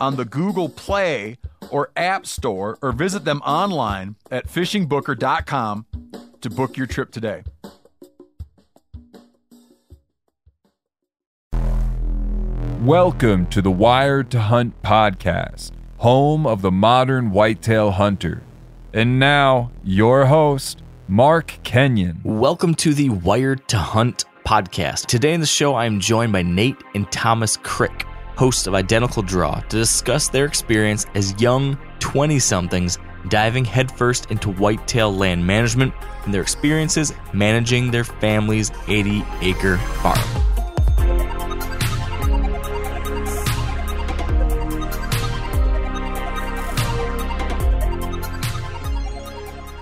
on the Google Play or App Store or visit them online at fishingbooker.com to book your trip today. Welcome to the Wired to Hunt podcast, home of the modern whitetail hunter. And now, your host, Mark Kenyon. Welcome to the Wired to Hunt podcast. Today in the show, I am joined by Nate and Thomas Crick, hosts of Identical Draw, to discuss their experience as young 20 somethings diving headfirst into whitetail land management and their experiences managing their family's 80 acre farm.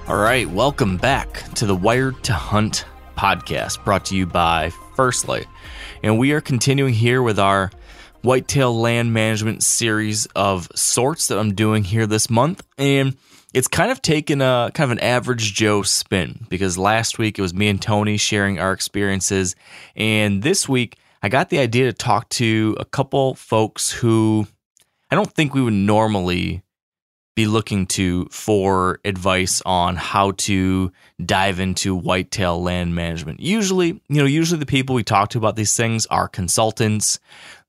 All right, welcome back to the Wired to Hunt podcast brought to you by First Lite. And we are continuing here with our whitetail land management series of sorts that I'm doing here this month. And it's kind of taken a kind of an average Joe spin because last week it was me and Tony sharing our experiences. And this week I got the idea to talk to a couple folks who I don't think we would normally be looking to for advice on how to dive into whitetail land management. Usually, you know, usually the people we talk to about these things are consultants.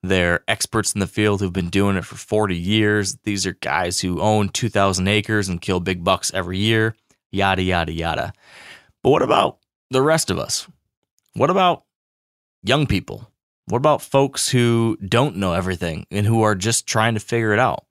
They're experts in the field who've been doing it for 40 years. These are guys who own 2,000 acres and kill big bucks every year, yada, yada, yada. But what about the rest of us? What about young people? What about folks who don't know everything and who are just trying to figure it out?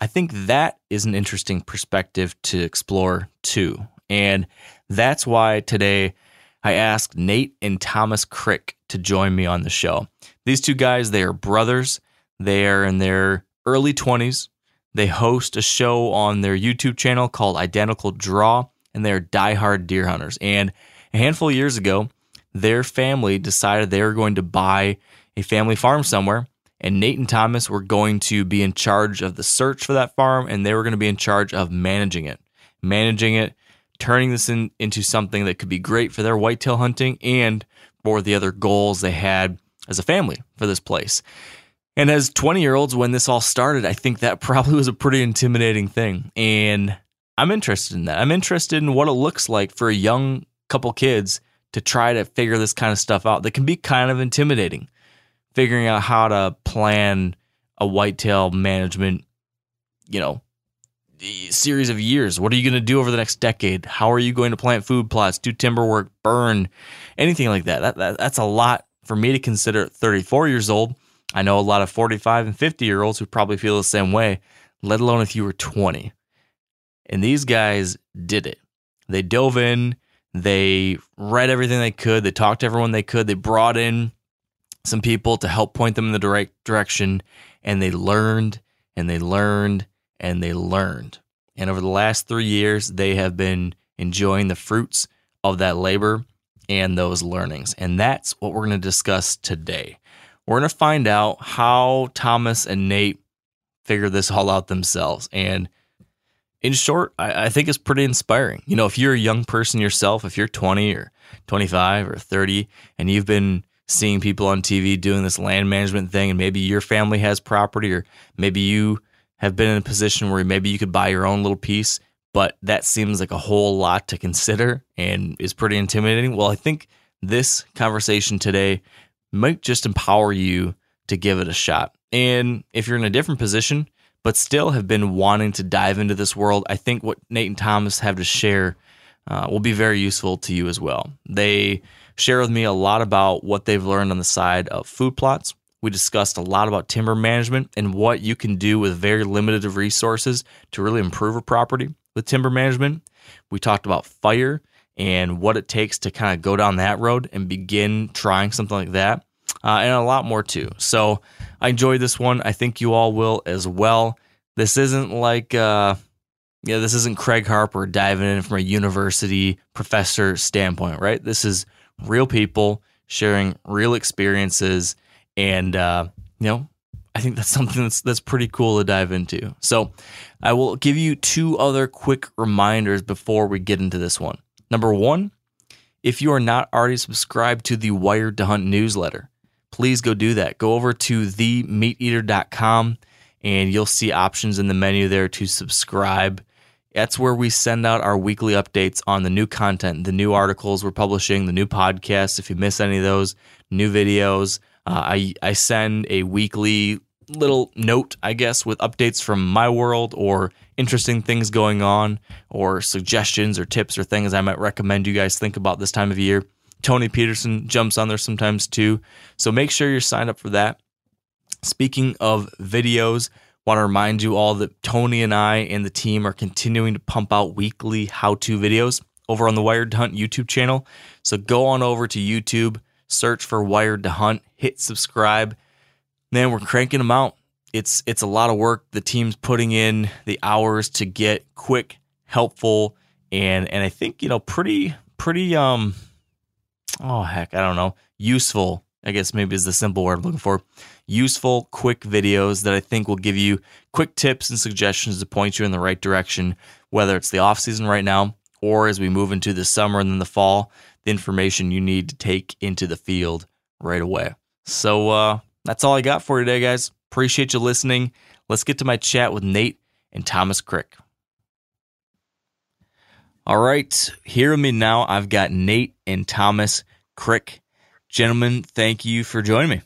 I think that is an interesting perspective to explore too. And that's why today I asked Nate and Thomas Crick to join me on the show. These two guys, they are brothers. They are in their early 20s. They host a show on their YouTube channel called Identical Draw, and they're diehard deer hunters. And a handful of years ago, their family decided they were going to buy a family farm somewhere and Nate and Thomas were going to be in charge of the search for that farm and they were going to be in charge of managing it. Managing it, turning this in, into something that could be great for their whitetail hunting and for the other goals they had as a family for this place. And as 20 year olds, when this all started, I think that probably was a pretty intimidating thing. And I'm interested in that. I'm interested in what it looks like for a young couple kids to try to figure this kind of stuff out that can be kind of intimidating figuring out how to plan a whitetail management, you know, series of years. What are you going to do over the next decade? How are you going to plant food plots, do timber work, burn, anything like that? that, that that's a lot for me to consider at 34 years old. I know a lot of 45 and 50 year olds who probably feel the same way, let alone if you were 20. And these guys did it. They dove in, they read everything they could, they talked to everyone they could, they brought in some people to help point them in the right direction. And they learned and they learned and they learned. And over the last three years, they have been enjoying the fruits of that labor and those learnings. And that's what we're going to discuss today. We're going to find out how Thomas and Nate figured this all out themselves. And in short, I, I, think it's pretty inspiring. You know, if you're a young person yourself, if you're 20 or 25 or 30, and you've been seeing people on TV doing this land management thing, and maybe your family has property, or maybe you have been in a position where maybe you could buy your own little piece, but that seems like a whole lot to consider and is pretty intimidating. Well, I think this conversation today might just empower you to give it a shot. And if you're in a different position, but still have been wanting to dive into this world, I think what Nate and Thomas have to share uh, will be very useful to you as well. They share with me a lot about what they've learned on the side of food plots. We discussed a lot about timber management and what you can do with very limited resources to really improve a property with timber management. We talked about fire and what it takes to kind of go down that road and begin trying something like that, uh, and a lot more too. So I enjoyed this one. I think you all will as well. This isn't like, uh, yeah, this isn't Craig Harper diving in from a university professor standpoint, right? This is real people sharing real experiences, and uh, you know, I think that's something that's that's pretty cool to dive into. So I will give you two other quick reminders before we get into this one. Number one, if you are not already subscribed to the Wired to Hunt newsletter, please go do that. Go over to themeateater.com and you'll see options in the menu there to subscribe. That's where we send out our weekly updates on the new content, the new articles we're publishing, the new podcasts. If you miss any of those, new videos, uh, I, I send a weekly little note, I guess, with updates from my world or interesting things going on or suggestions or tips or things I might recommend you guys think about this time of year. Tony Peterson jumps on there sometimes too. So make sure you're signed up for that. Speaking of videos, want to remind you all that Tony and I and the team are continuing to pump out weekly how-to videos over on the Wired to Hunt YouTube channel. So go on over to YouTube, search for Wired to Hunt, hit subscribe. Man, we're cranking them out it's it's a lot of work. The team's putting in the hours to get quick, helpful, and and I think you know pretty pretty um oh heck I don't know useful. I guess maybe is the simple word I'm looking for. Useful, quick videos that I think will give you quick tips and suggestions to point you in the right direction, whether it's the off season right now or as we move into the summer and then the fall, the information you need to take into the field right away. So uh, that's all I got for today, guys. Appreciate you listening. Let's get to my chat with Nate and Thomas Crick. All right, hear me now. I've got Nate and Thomas Crick. Gentlemen, thank you for joining me.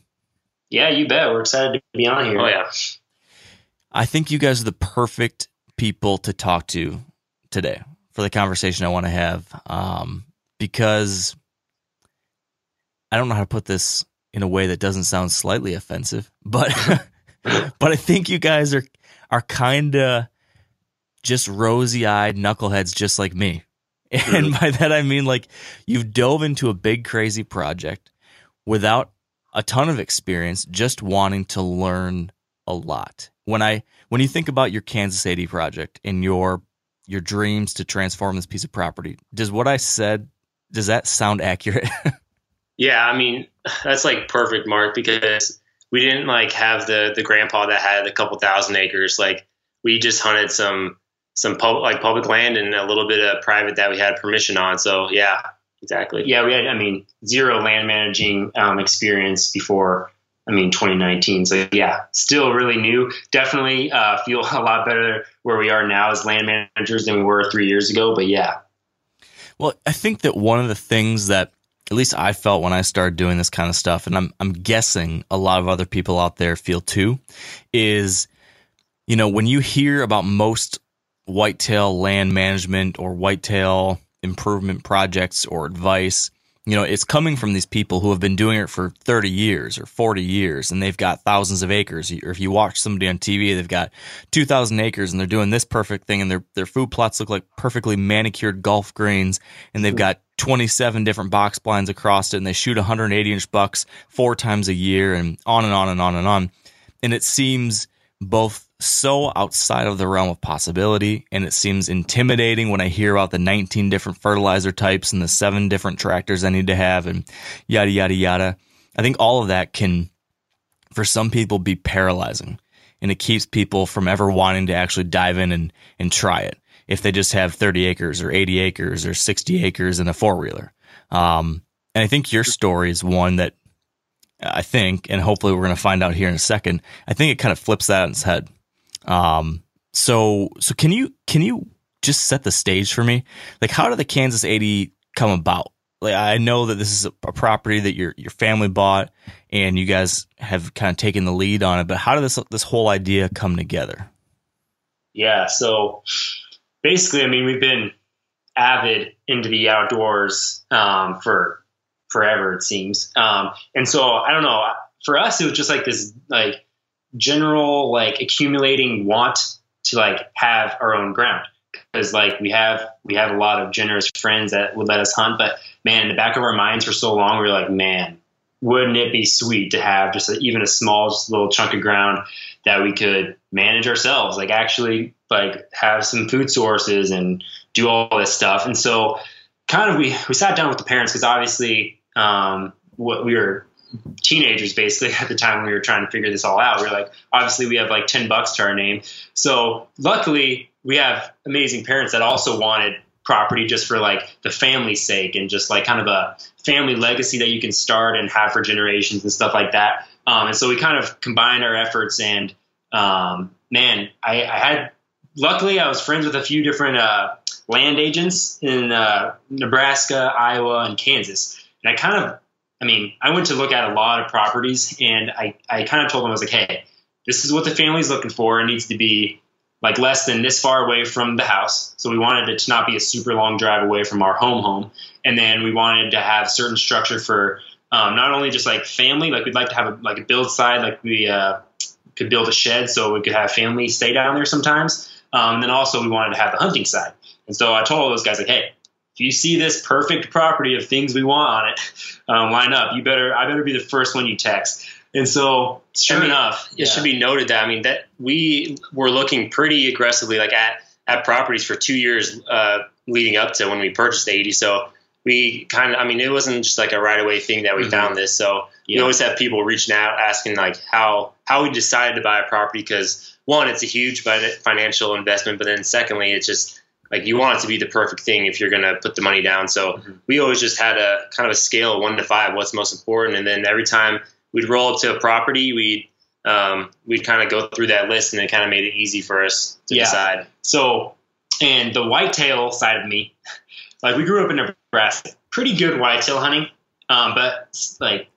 Yeah, you bet. We're excited to be on here. Oh, yeah. I think you guys are the perfect people to talk to today for the conversation I want to have um, because I don't know how to put this in a way that doesn't sound slightly offensive, but but I think you guys are are kind of just rosy eyed knuckleheads, just like me. And by that I mean like you've dove into a big crazy project without a ton of experience, just wanting to learn a lot. When I when you think about your Kansas 80 project and your your dreams to transform this piece of property, does what I said does that sound accurate? yeah, I mean that's like perfect, Mark, because we didn't like have the the grandpa that had a couple thousand acres. Like we just hunted some some public like public land and a little bit of private that we had permission on. So yeah, exactly. Yeah, we had I mean zero land managing um, experience before. I mean 2019. So yeah, still really new. Definitely uh, feel a lot better where we are now as land managers than we were three years ago. But yeah. Well, I think that one of the things that at least I felt when I started doing this kind of stuff, and I'm I'm guessing a lot of other people out there feel too, is you know when you hear about most whitetail land management or whitetail improvement projects or advice, you know, it's coming from these people who have been doing it for 30 years or 40 years and they've got thousands of acres. Or if you watch somebody on TV, they've got 2,000 acres and they're doing this perfect thing and their, their food plots look like perfectly manicured golf greens and they've hmm. got 27 different box blinds across it and they shoot 180 inch bucks four times a year and on and on and on and on. And it seems both so outside of the realm of possibility and it seems intimidating when I hear about the 19 different fertilizer types and the seven different tractors I need to have and yada, yada, yada. I think all of that can, for some people, be paralyzing and it keeps people from ever wanting to actually dive in and, and try it if they just have 30 acres or 80 acres or 60 acres in a four wheeler. Um, and I think your story is one that I think, and hopefully we're going to find out here in a second. I think it kind of flips that on its head. Um, so, so can you can you just set the stage for me? Like, how did the Kansas 80 come about? Like, I know that this is a, property that your your family bought, and you guys have kind of taken the lead on it. But how did this this whole idea come together? Yeah. So basically, I mean, we've been avid into the outdoors um, for forever, it seems. Um, and so I don't know. For us, it was just like this like general like accumulating want to like have our own ground because like we have we have a lot of generous friends that would let us hunt but man in the back of our minds for so long we were like man wouldn't it be sweet to have just a, even a small just little chunk of ground that we could manage ourselves like actually like have some food sources and do all this stuff and so kind of we we sat down with the parents because obviously um, what we were teenagers basically at the time we were trying to figure this all out. We are like, obviously we have like 10 bucks to our name. So luckily we have amazing parents that also wanted property just for like the family's sake and just like kind of a family legacy that you can start and have for generations and stuff like that. Um, and so we kind of combined our efforts and um, man, I, I, had, luckily I was friends with a few different uh, land agents in uh, Nebraska, Iowa, and Kansas. And I kind of I mean, I went to look at a lot of properties and I, I kind of told them, I was like, hey, this is what the family's looking for. It needs to be like less than this far away from the house. So we wanted it to not be a super long drive away from our home home. And then we wanted to have certain structure for um, not only just like family, like we'd like to have a, like a build side, like we uh, could build a shed so we could have family stay down there sometimes. Um, and then also we wanted to have the hunting side. And so I told all those guys like, hey, if you see this perfect property of things we want on it um, line up, you better I better be the first one you text. And so, sure I mean, enough, it yeah. should be noted that I mean that we were looking pretty aggressively like at at properties for two years uh, leading up to when we purchased the 80. So we kind of, I mean, it wasn't just like a right away thing that we mm-hmm. found this. So yeah. you always have people reaching out asking like how how we decided to buy a property because one, it's a huge financial investment, but then secondly, it's just like you want it to be the perfect thing if you're going to put the money down. So mm-hmm. we always just had a kind of a scale of one to five, what's most important. And then every time we'd roll up to a property, we'd, um, we'd kind of go through that list and it kind of made it easy for us to yeah. decide. So, and the whitetail side of me, like we grew up in Nebraska, pretty good whitetail hunting. Um, but like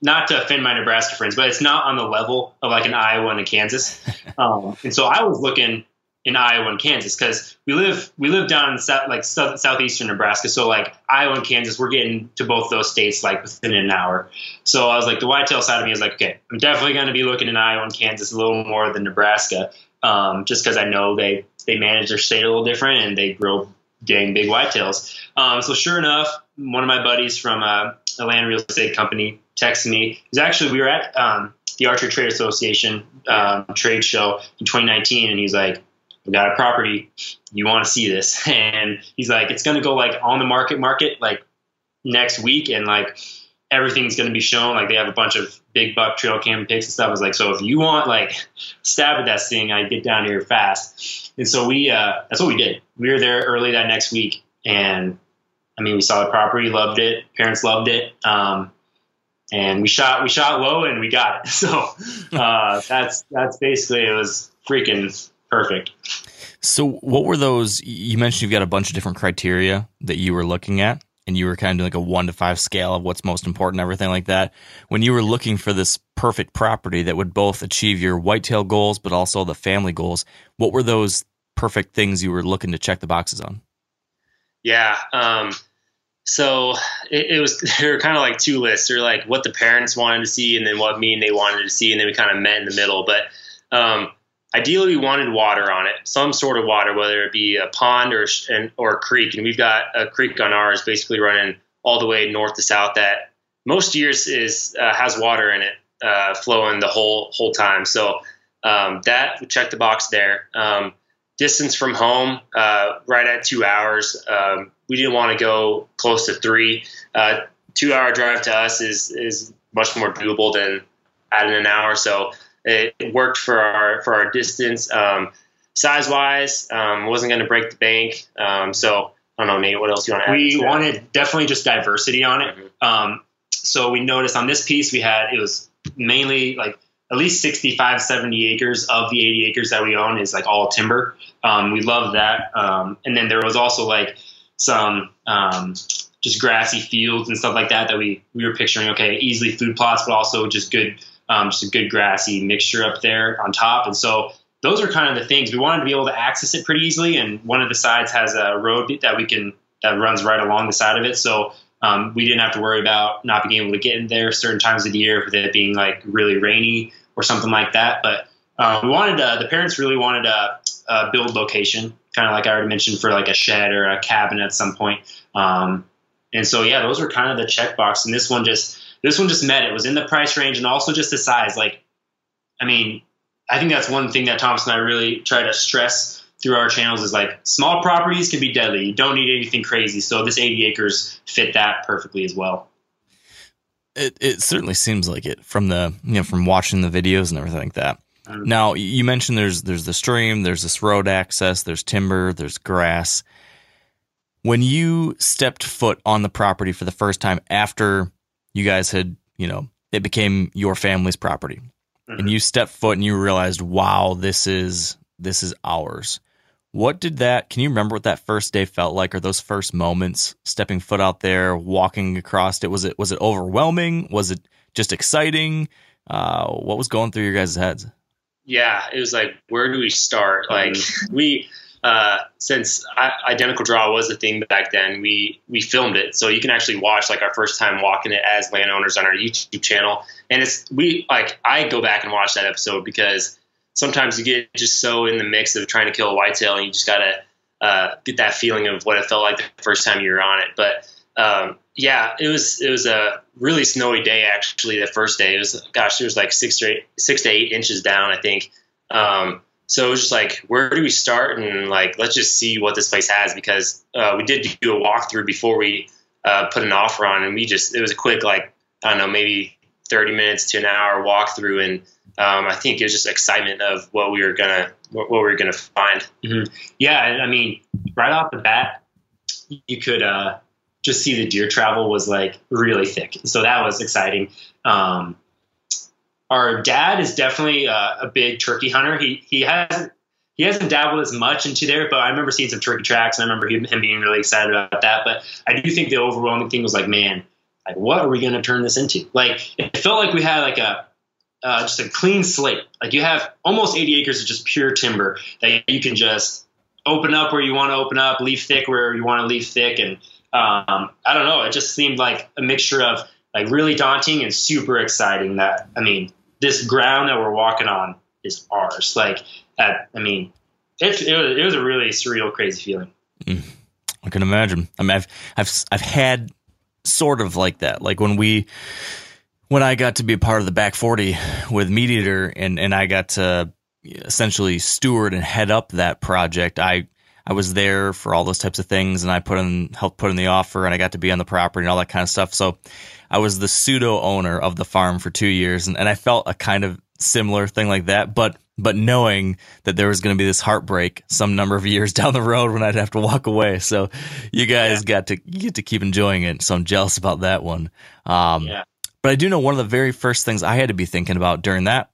not to offend my Nebraska friends, but it's not on the level of like an Iowa and a Kansas. Um, and so I was looking in Iowa and Kansas because we live we live down in south, like south, southeastern Nebraska. So like Iowa and Kansas, we're getting to both those states like within an hour. So I was like the whitetail side of me is like, okay, I'm definitely going to be looking in Iowa and Kansas a little more than Nebraska, um, just because I know they they manage their state a little different and they grow dang big whitetails. Um, so sure enough, one of my buddies from uh, a land real estate company texted me. He's actually we were at um, the Archery Trade Association um, trade show in 2019, and he's like we got a property. You want to see this? And he's like, it's going to go like on the market market like next week. And like everything's going to be shown. Like they have a bunch of big buck trail cam pics and stuff. I was like, so if you want like stab at that thing, I get down here fast. And so we, uh, that's what we did. We were there early that next week. And I mean, we saw the property, loved it. Parents loved it. Um, and we shot, we shot low and we got it. So, uh, that's, that's basically, it was freaking perfect. So, what were those? You mentioned you've got a bunch of different criteria that you were looking at, and you were kind of doing like a one to five scale of what's most important, everything like that. When you were looking for this perfect property that would both achieve your whitetail goals, but also the family goals, what were those perfect things you were looking to check the boxes on? Yeah. Um, so it, it, was there were kind of like two lists. There were like what the parents wanted to see, and then what me and they wanted to see, and then we kind of met in the middle. But um, ideally we wanted water on it, some sort of water, whether it be a pond or or a creek. And we've got a creek on ours, basically running all the way north to south. That most years is uh, has water in it, uh, flowing the whole whole time. So um, that check the box there. Um, distance from home, uh, right at two hours. Um, we didn't want to go close to three. Uh, two hour drive to us is is much more doable than adding an hour. So it worked for our for our distance. Um, size wise, um, wasn't going to break the bank. Um, so I don't know, Nate. What else you want to add? We wanted definitely just diversity on it. Mm-hmm. Um, so we noticed on this piece we had it was mainly like at least 65 70 acres of the 80 acres that we own is like all timber um, we love that um, and then there was also like some um, just grassy fields and stuff like that that we we were picturing okay easily food plots but also just good um, just a good grassy mixture up there on top. And so those are kind of the things we wanted to be able to access it pretty easily. And one of the sides has a road that we can that runs right along the side of it, so um, we didn't have to worry about not being able to get in there certain times of the year with it being like really rainy or something like that. But uh, we wanted to, the parents really wanted a, a build location, kind of like I already mentioned for like a shed or a cabin at some point. Um, and so yeah, those were kind of the checkbox. And this one just this one just met it. Was in the price range and also just the size. Like, I mean, I think that's one thing that Thomas and I really try to stress through our channels is like small properties can be deadly. You don't need anything crazy. So this 80 acres fit that perfectly as well. It it certainly seems like it from the you know from watching the videos and everything like that. Mm-hmm. Now you mentioned there's there's the stream, there's this road access, there's timber, there's grass. When you stepped foot on the property for the first time after you guys had, you know, it became your family's property. Mm-hmm. And you stepped foot and you realized, wow, this is this is ours. What did that can you remember what that first day felt like or those first moments stepping foot out there, walking across it? Was it was it overwhelming? Was it just exciting? Uh, what was going through your guys' heads? Yeah, it was like where do we start? Like we uh, since identical draw was a thing back then, we we filmed it, so you can actually watch like our first time walking it as landowners on our YouTube channel. And it's we like I go back and watch that episode because sometimes you get just so in the mix of trying to kill a whitetail, and you just gotta uh, get that feeling of what it felt like the first time you were on it. But um, yeah, it was it was a really snowy day actually. The first day it was gosh, it was like six to eight, six to eight inches down, I think. Um, so it was just like, where do we start? And like, let's just see what this place has because uh, we did do a walkthrough before we uh, put an offer on, and we just it was a quick like I don't know maybe 30 minutes to an hour walkthrough, and um, I think it was just excitement of what we were gonna what, we were gonna find. Mm-hmm. Yeah, I mean, right off the bat, you could uh, just see the deer travel was like really thick, so that was exciting. Um, our dad is definitely a, a big turkey hunter. He he hasn't he hasn't dabbled as much into there, but I remember seeing some turkey tracks, and I remember him, him being really excited about that. But I do think the overwhelming thing was like, man, like what are we going to turn this into? Like it felt like we had like a uh, just a clean slate. Like you have almost 80 acres of just pure timber that you can just open up where you want to open up, leave thick where you want to leave thick, and um, I don't know. It just seemed like a mixture of like really daunting and super exciting. That I mean, this ground that we're walking on is ours. Like, I mean, it, it, was, it was a really surreal, crazy feeling. Mm, I can imagine. I mean, I've, I've, I've had sort of like that. Like when we, when I got to be a part of the back 40 with MeatEater and, and I got to essentially steward and head up that project, I, I was there for all those types of things and I put in, helped put in the offer and I got to be on the property and all that kind of stuff. So I was the pseudo owner of the farm for two years, and, and I felt a kind of similar thing like that, but but knowing that there was going to be this heartbreak some number of years down the road when I'd have to walk away. So you guys yeah. got to get to keep enjoying it. So I'm jealous about that one. Um, yeah. But I do know one of the very first things I had to be thinking about during that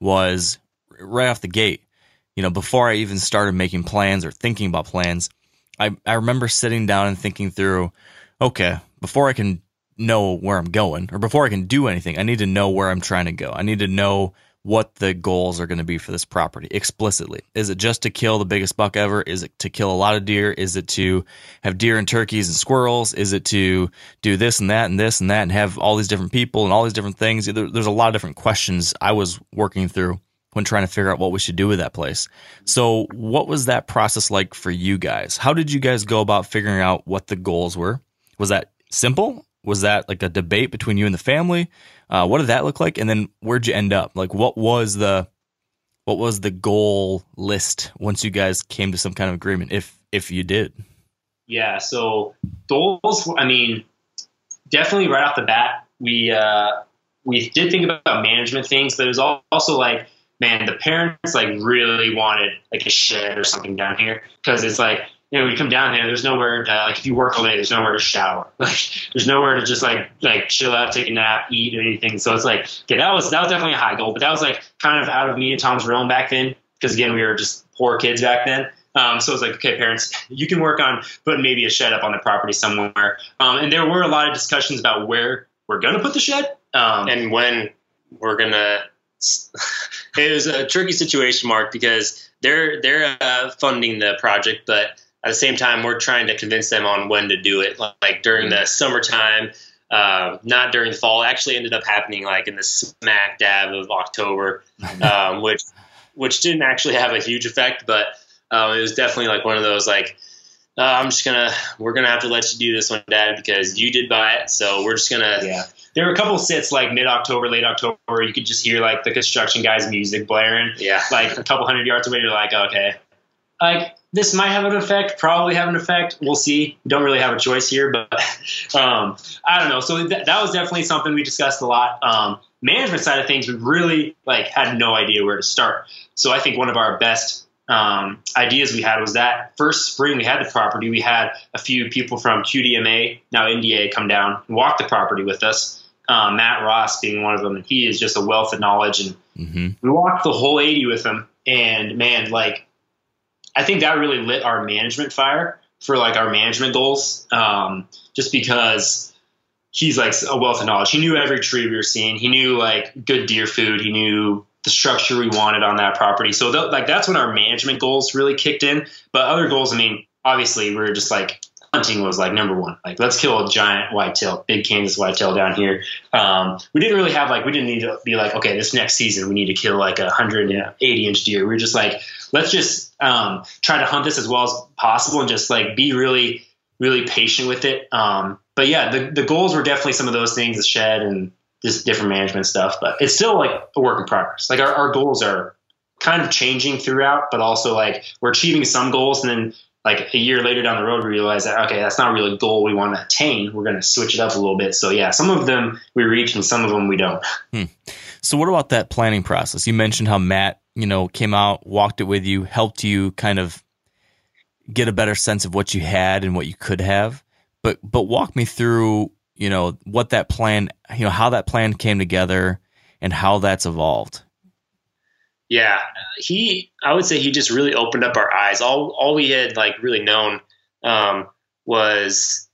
was right off the gate. You know, before I even started making plans or thinking about plans, I I remember sitting down and thinking through, okay, before I can know where I'm going or before I can do anything, I need to know where I'm trying to go. I need to know what the goals are going to be for this property explicitly. Is it just to kill the biggest buck ever? Is it to kill a lot of deer? Is it to have deer and turkeys and squirrels? Is it to do this and that and this and that and have all these different people and all these different things? there's a lot of different questions I was working through when trying to figure out what we should do with that place. So, what was that process like for you guys? How did you guys go about figuring out what the goals were? Was that simple was that like a debate between you and the family? Uh, what did that look like? And then where'd you end up? Like, what was the what was the goal list once you guys came to some kind of agreement, if if you did? Yeah. So goals. I mean, definitely right off the bat, we uh, we did think about management things, but it was also like, man, the parents like really wanted like a shed or something down here because it's like you know, we come down here, there's nowhere to, like, if you work all day, there's nowhere to shower. Like, there's nowhere to just, like, like chill out, take a nap, eat, or anything. So it's like, okay, that was, that was definitely a high goal, but that was, like, kind of out of me and Tom's realm back then. Because, again, we were just poor kids back then. Um, so it's like, okay, parents, you can work on putting maybe a shed up on the property somewhere. Um, and there were a lot of discussions about where we're going to put the shed. Um, and when we're going to it was a tricky situation, Mark, because they're they're uh, funding the project, but at the same time, we're trying to convince them on when to do it. Like during the summertime, uh, not during the fall. It actually ended up happening like in the smack dab of October, um, which which didn't actually have a huge effect, but um, it was definitely like one of those like. Uh, I'm just gonna. We're gonna have to let you do this one, Dad, because you did buy it. So we're just gonna. Yeah. There were a couple sits like mid October, late October. You could just hear like the construction guys' music blaring. Yeah. Like a couple hundred yards away, you're like, okay, like this might have an effect, probably have an effect. We'll see. Don't really have a choice here, but um, I don't know. So th- that was definitely something we discussed a lot. Um, management side of things, we really like had no idea where to start. So I think one of our best um, ideas we had was that first spring we had the property, we had a few people from QDMA, now NDA, come down and walk the property with us. Um, Matt Ross being one of them, and he is just a wealth of knowledge. And Mm-hmm. we walked the whole 80 with him, and man, like I think that really lit our management fire for like our management goals. Um, just because he's like a wealth of knowledge. He knew every tree we were seeing. He knew like good deer food. He knew the structure we wanted on that property. So like that's when our management goals really kicked in. But other goals, I mean, obviously we were just like hunting was like number one. Like let's kill a giant whitetail, big Kansas whitetail down here. Um, we didn't really have like we didn't need to be like okay, this next season we need to kill like a hundred and eighty inch deer. We were just like let's just um, try to hunt this as well as possible and just like be really really patient with it. Um, but yeah, the the goals were definitely some of those things, the shed and just different management stuff. But it's still like a work in progress. Like our, our goals are kind of changing throughout, but also like we're achieving some goals and then like a year later down the road, we realize that okay, that's not really a goal we want to attain. We're going to switch it up a little bit. So yeah, some of them we reach and some of them we don't. Hmm. So what about that planning process? You mentioned how Matt, you know, came out, walked it with you, helped you kind of get a better sense of what you had and what you could have. But but walk me through, you know, what that plan, you know, how that plan came together and how that's evolved. Yeah, he. I would say he just really opened up our eyes. All all we had like really known um, was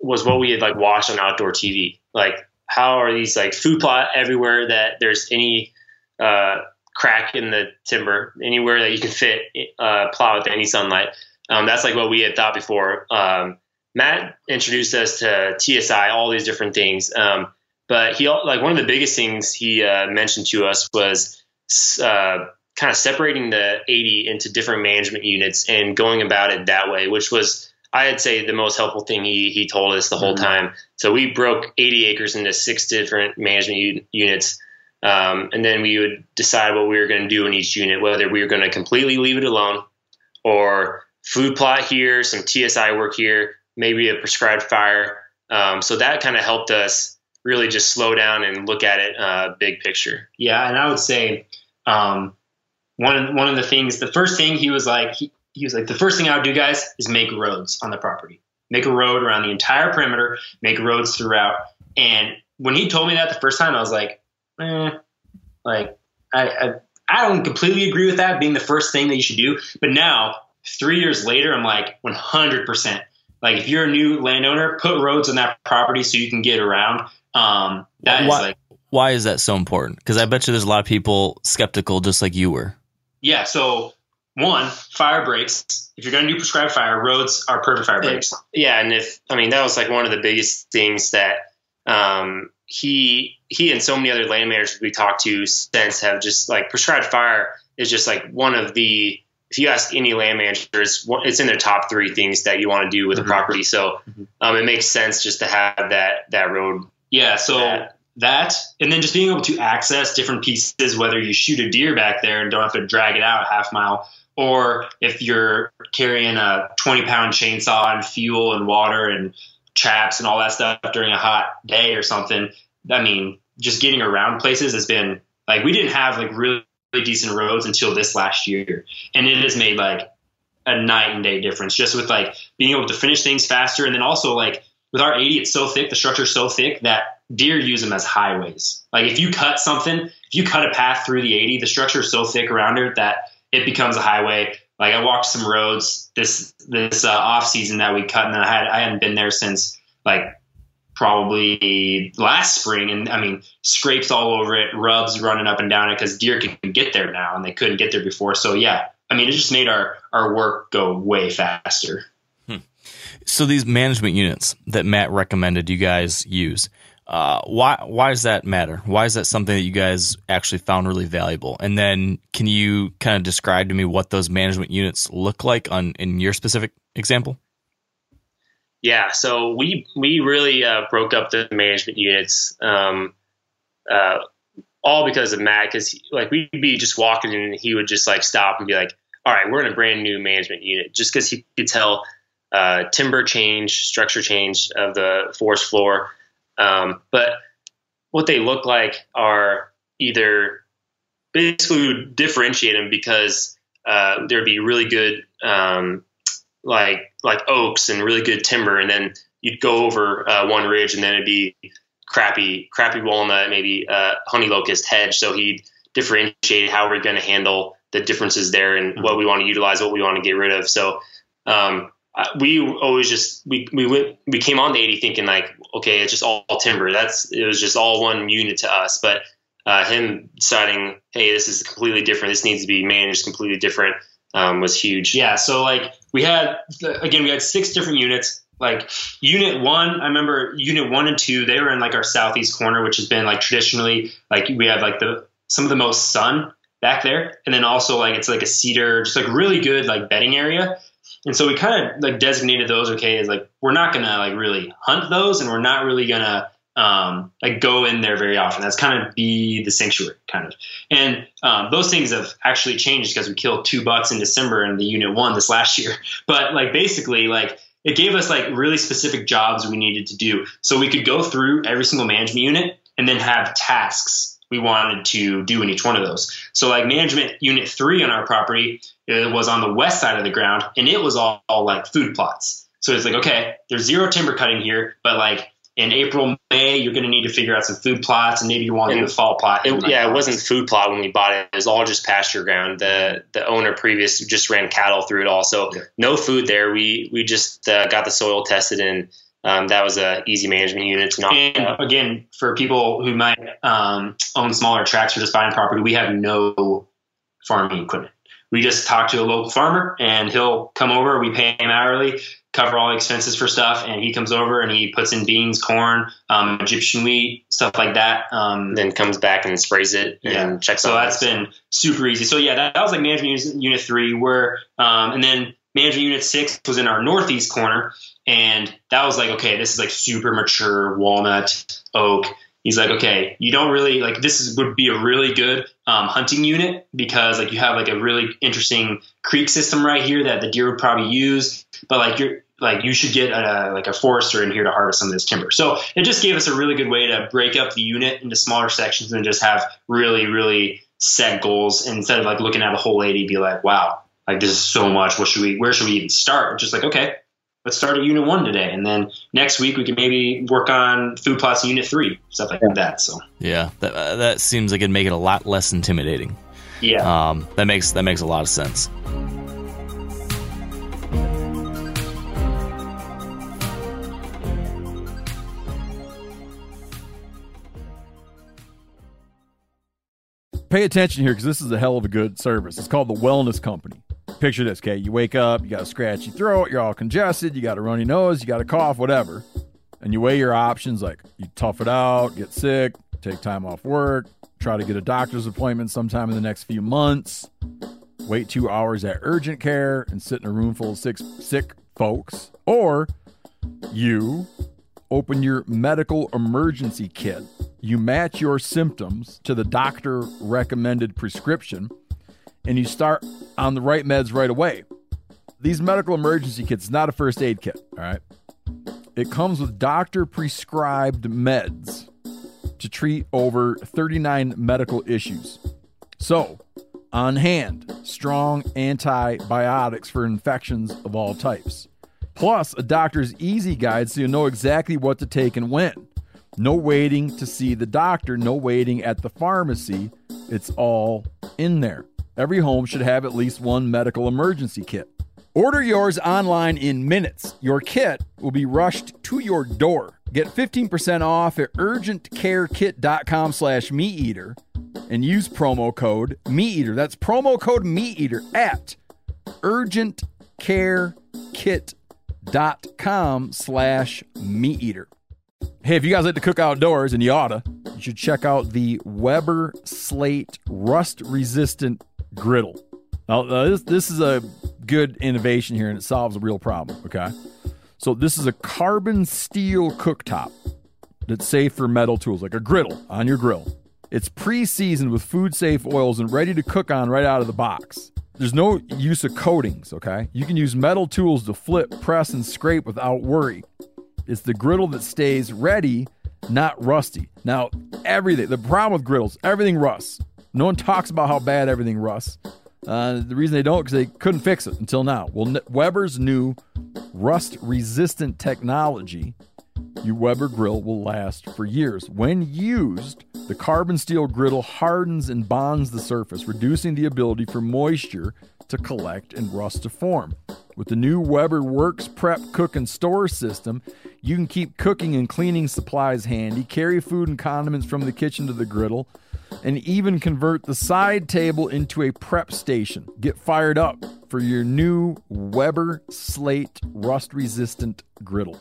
was what we had like watched on outdoor TV. Like how are these like food plot everywhere that there's any uh, crack in the timber, anywhere that you can fit uh, plow with any sunlight. Um, that's like what we had thought before. Um, Matt introduced us to TSI, all these different things. Um, but he like one of the biggest things he uh, mentioned to us was uh, kind of separating the 80 into different management units and going about it that way, which was I'd say the most helpful thing he he told us the whole time. So we broke 80 acres into six different management u- units. Um, and then we would decide what we were going to do in each unit, whether we were going to completely leave it alone or food plot here, some TSI work here, maybe a prescribed fire. Um, so that kind of helped us really just slow down and look at it uh, big picture. Yeah, and I would say um, one of, one of the things, the first thing he was like, he, he was like, the first thing I would do, guys, is make roads on the property. Make a road around the entire perimeter. Make roads throughout. And when he told me that the first time, I was like, eh, like I, I I don't completely agree with that being the first thing that you should do. But now, three years later, I'm like 100. percent Like if you're a new landowner, put roads on that property so you can get around. Um, that is Why- like Why is that so important? Because I bet you there's a lot of people skeptical, just like you were. Yeah. So one, fire breaks. If you're going to do prescribed fire, roads are perfect fire breaks. Yeah, and if I mean that was like one of the biggest things that um, he he and so many other land managers we talked to since have just like prescribed fire is just like one of the if you ask any land managers, one- it's in their top three things that you want to do with Mhm. a property. So Mhm. um, it makes sense just to have that that road. Yeah. So Yeah. That, and then just being able to access different pieces, whether you shoot a deer back there and don't have to drag it out a half mile, or if you're carrying a 20 pound chainsaw and fuel and water and traps and all that stuff during a hot day or something. I mean, just getting around places has been like we didn't have like really, really decent roads until this last year, and it has made like a night and day difference just with like being able to finish things faster, and then also like with our 80, it's so thick, the structure's so thick that deer use them as highways. Like if you cut something, if you cut a path through the 80, the structure is so thick around it that it becomes a highway. Like I walked some roads this this uh, off season that we cut, and I had I hadn't been there since like probably last spring, and I mean scrapes all over it, rubs running up and down it because deer can get there now and they couldn't get there before. So yeah, I mean it just made our our work go way faster. So these management units that Matt recommended you guys use, uh, why why does that matter? Why is that something that you guys actually found really valuable? And then can you kind of describe to me what those management units look like on in your specific example? Yeah, so we we really uh, broke up the management units, um, uh, all because of Matt. Because like we'd be just walking and he would just like stop and be like, "All right, we're in a brand new management unit," just because he could tell uh, timber change, structure change of the forest floor. Um, but what they look like are either basically would differentiate them because uh, there'd be really good um, like like oaks and really good timber, and then you'd go over uh, one ridge, and then it'd be crappy crappy walnut, maybe uh, honey locust hedge. So he'd differentiate how we're going to handle the differences there and what we want to utilize, what we want to get rid of. So um, we always just we we went we came on the 80 thinking like okay it's just all, all timber. That's it was just all one unit to us. But uh, him deciding hey this is completely different. This needs to be managed completely different um, was huge. Yeah, so like we had again we had six different units. Like unit one, I remember unit one and two, they were in like our southeast corner, which has been like traditionally like we have like the some of the most sun back there, and then also like it's like a cedar, just like really good like bedding area. And so we kind of like designated those okay as like we're not gonna like really hunt those, and we're not really gonna um, like go in there very often. That's kind of be the sanctuary kind of. And um, those things have actually changed because we killed two bucks in December and the unit one this last year. But like basically like it gave us like really specific jobs we needed to do. So we could go through every single management unit and then have tasks we wanted to do in each one of those. So like management unit three on our property it was on the west side of the ground and it was all, all like food plots. So it's like, okay, there's zero timber cutting here, but like in April, May, you're going to need to figure out some food plots, and maybe you want to do a fall plot. It, yeah, it wasn't food plot when we bought it. It was all just pasture ground. The the owner previous just ran cattle through it all, so Yeah. no food there. We we just uh, got the soil tested, and um, that was a easy management unit to knock And out. again, for people who might um, own smaller tracts or just buying property, we have no farming equipment. We just talk to a local farmer, and he'll come over. We pay him hourly, cover all expenses for stuff, and he comes over and he puts in beans, corn, um, Egyptian wheat, stuff like that. Um, then comes back and sprays it and Yeah. checks. So that's it. been super easy. So yeah, that, that was like management unit, unit three, where um, and then management unit six was in our northeast corner, and that was like okay, this is like super mature walnut oak. He's like, okay, you don't really like this is would be a really good um, hunting unit because like you have like a really interesting creek system right here that the deer would probably use, but like you're like you should get a, like a forester in here to harvest some of this timber. So it just gave us a really good way to break up the unit into smaller sections and just have really, really set goals instead of like looking at a whole 80, be like, wow, like this is so much. What should we, where should we even start? Just like, okay, let's start at unit one today. And then next week we can maybe work on food plots unit three, stuff like that. So Yeah, that uh, that seems like it'd make it a lot less intimidating. yeah. Um, that makes that makes a lot of sense. Pay attention here because this is a hell of a good service. It's called the Wellness Company. Picture this, okay? You wake up, you got a scratchy throat, you're all congested, you got a runny nose, you got a cough, whatever. And you weigh your options like you tough it out, get sick, take time off work, try to get a doctor's appointment sometime in the next few months, wait two hours at urgent care and sit in a room full of sick, sick folks, or you open your medical emergency kit. You match your symptoms to the doctor recommended prescription and you start on the right meds right away. These medical emergency kits, not a first aid kit, all right? It comes with doctor prescribed meds to treat over 39 medical issues. So, on hand, strong antibiotics for infections of all types. Plus, a doctor's easy guide so you know exactly what to take and when. No waiting to see the doctor, no waiting at the pharmacy. It's all in there. Every home should have at least one medical emergency kit. Order yours online in minutes. Your kit will be rushed to your door. Get 15% off at urgentcarekit.com slash meateater and use promo code meateater. That's promo code meateater at urgentcarekit.com slash meateater. Hey, if you guys like to cook outdoors, and you oughta, you should check out the Weber Slate Rust Resistant Griddle. Now, uh, this, this is a good innovation here, and it solves a real problem, okay? So this is a carbon steel cooktop that's safe for metal tools, like a griddle on your grill. It's pre-seasoned with food-safe oils and ready to cook on right out of the box. There's no use of coatings, okay? You can use metal tools to flip, press, and scrape without worry. It's the griddle that stays ready, not rusty. Now, everything, the problem with griddles, everything rusts. No one talks about how bad everything rusts. Uh, the reason they don't because they couldn't fix it until now. Well, Weber's new rust resistant technology, your Weber grill will last for years. When used, the carbon steel griddle hardens and bonds the surface, reducing the ability for moisture to collect and rust to form. With the new Weber Works Prep Cook and Store system, you can keep cooking and cleaning supplies handy, carry food and condiments from the kitchen to the griddle, and even convert the side table into a prep station. Get fired up for your new Weber Slate rust resistant griddle.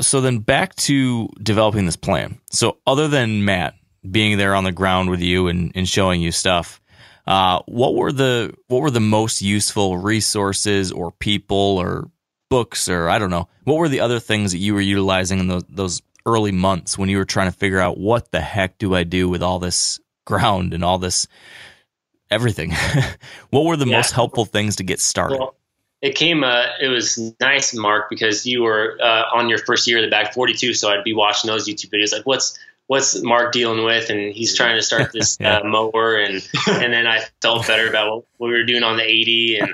So then back to developing this plan. So other than Matt being there on the ground with you and, and showing you stuff, uh, what were the what were the most useful resources or people or books or I don't know what were the other things that you were utilizing in those those early months when you were trying to figure out what the heck do I do with all this ground and all this everything? what were the yeah. most helpful things to get started? Well, it came. Uh, it was nice, Mark, because you were uh, on your first year of the back 42, so I'd be watching those YouTube videos. Like, what's what's Mark dealing with? And he's trying to start this yeah. uh, mower, and and then I felt better about what, what we were doing on the 80. And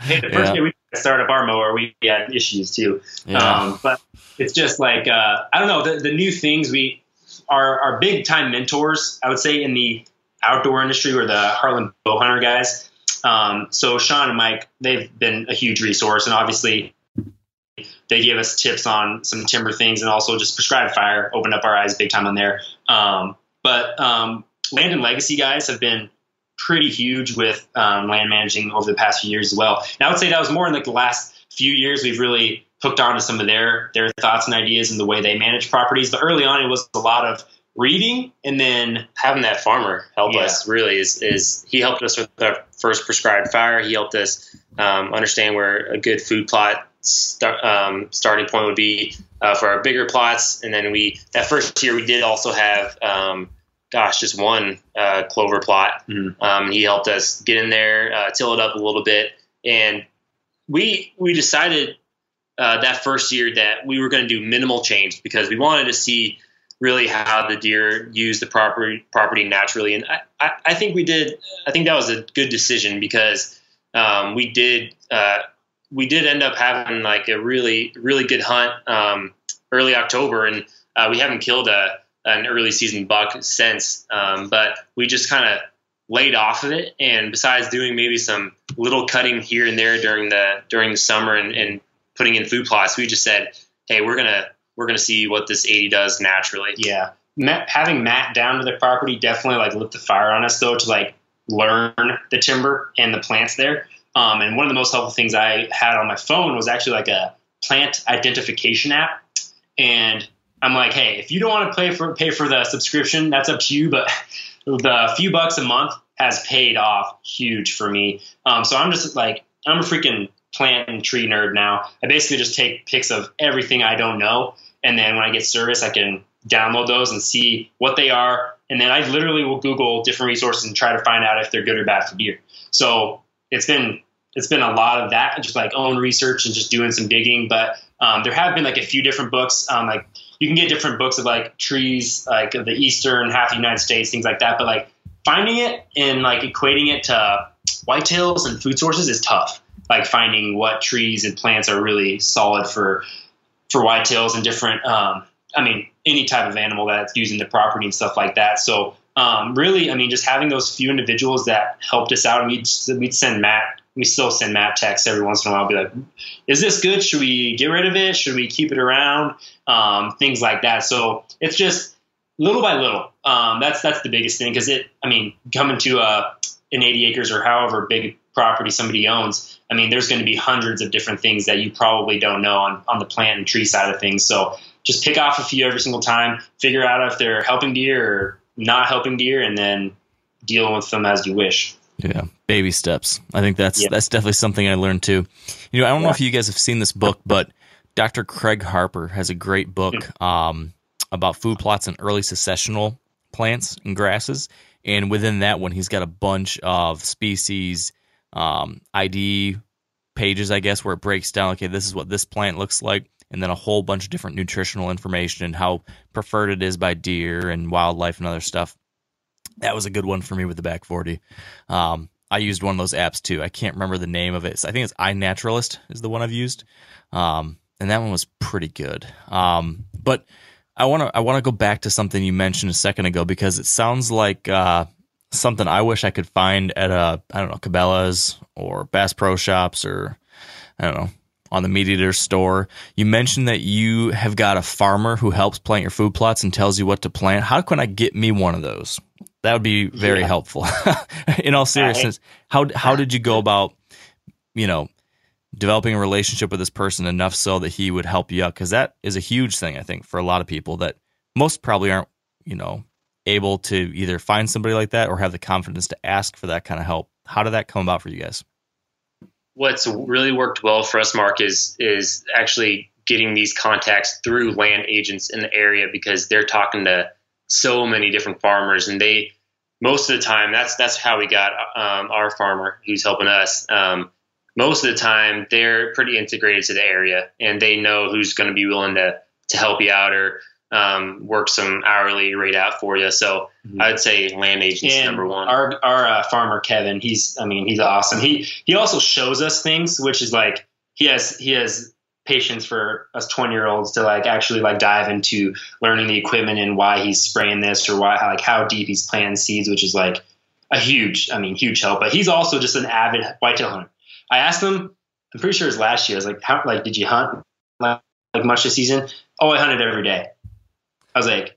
hey, the first yeah. day we started up our mower, we had issues too. Yeah. Um, but it's just like uh, I don't know the, the new things we are our big time mentors. I would say in the outdoor industry or the Heartland Bowhunter guys. Um, so Sean and Mike, they've been a huge resource, and obviously they gave us tips on some timber things and also just prescribed fire opened up our eyes big time on there. Um, but um, land and legacy guys have been pretty huge with um, land managing over the past few years as well. And I would say that was more in like the last few years we've really hooked on to some of their their thoughts and ideas and the way they manage properties. But early on, it was a lot of reading and then having that farmer help yeah. us really is is he helped us with our first prescribed fire. He helped us um, understand where a good food plot start, um, starting point would be uh, for our bigger plots. And then we that first year we did also have. Um, gosh, just one uh, clover plot. Um, he helped us get in there, uh, till it up a little bit, and we we decided uh, that first year that we were going to do minimal change because we wanted to see really how the deer use the property property naturally. And I, I, I think we did. I think that was a good decision because um, we did uh, we did end up having like a really really good hunt um, early October, and uh, we haven't killed a an early season buck since. Um, but we just kind of laid off of it, and besides doing maybe some little cutting here and there during the during the summer and, and putting in food plots, we just said, hey, we're gonna we're gonna see what this 80 does naturally. Yeah, Matt, having Matt down to the property definitely like lit the fire on us though to like learn the timber and the plants there. Um, and one of the most helpful things I had on my phone was actually like a plant identification app. And I'm like, hey, if you don't want to pay for pay for the subscription, that's up to you. But the few bucks a month has paid off huge for me. Um, so I'm just like, I'm a freaking plant and tree nerd now. I basically just take pics of everything I don't know, and then when I get service, I can download those and see what they are. And then I literally will Google different resources and try to find out if they're good or bad for deer. So it's been it's been a lot of that, just like own research and just doing some digging. But um, there have been like a few different books. Um, like you can get different books of like trees, like the eastern half of the United States, things like that. But like finding it and like equating it to whitetails and food sources is tough. Like finding what trees and plants are really solid for for whitetails and different. Um, I mean, any type of animal that's using the property and stuff like that. So um, really, I mean, just having those few individuals that helped us out, and we'd, we'd send Matt we still send Matt texts every once in a while. I'll be like, "Is this good? Should we get rid of it? Should we keep it around?" Um, things like that. So it's just little by little. Um, that's that's the biggest thing because it. I mean, coming to uh, an 80 acres or however big property somebody owns, I mean, there's going to be hundreds of different things that you probably don't know on on the plant and tree side of things. So just pick off a few every single time, figure out if they're helping deer or not helping deer, and then deal with them as you wish. Yeah, baby steps. I think that's yep. that's definitely something I learned too. You know, I don't yeah. know if you guys have seen this book, but Dr. Craig Harper has a great book mm. um, about food plots and early successional plants and grasses. And within that one, he's got a bunch of species um, ID pages, I guess, where it breaks down. Okay, this is what this plant looks like, and then a whole bunch of different nutritional information and how preferred it is by deer and wildlife and other stuff. That was a good one for me with the back 40. Um, I used one of those apps too. I can't remember the name of it. I think it's iNaturalist is the one I've used. Um, and that one was pretty good. Um, but I want to I want to go back to something you mentioned a second ago because it sounds like uh, something I wish I could find at a I don't know Cabela's or Bass Pro Shops or I don't know on the MeatEater store. You mentioned that you have got a farmer who helps plant your food plots and tells you what to plant. How can I get me one of those? That would be very yeah. helpful. In all seriousness, how how did you go about, you know, developing a relationship with this person enough so that he would help you out? Because that is a huge thing, I think, for a lot of people that most probably aren't, you know, able to either find somebody like that or have the confidence to ask for that kind of help. How did that come about for you guys? What's really worked well for us, Mark, is is actually getting these contacts through land agents in the area because they're talking to so many different farmers, and they most of the time that's that's how we got um, our farmer who's helping us. Um, most of the time, they're pretty integrated to the area, and they know who's going to be willing to to help you out or um, work some hourly rate out for you. So mm-hmm. I'd say land agents number one. Our our uh, farmer Kevin, he's I mean he's awesome. He he also shows us things, which is like he has he has patience for us 20 year olds to like actually like dive into learning the equipment and why he's spraying this or why like how deep he's planting seeds, which is like a huge, I mean, huge help. But he's also just an avid whitetail hunter. I asked him, I'm pretty sure it was last year. I was like, how like did you hunt like much this season? Oh, I hunted every day. I was like,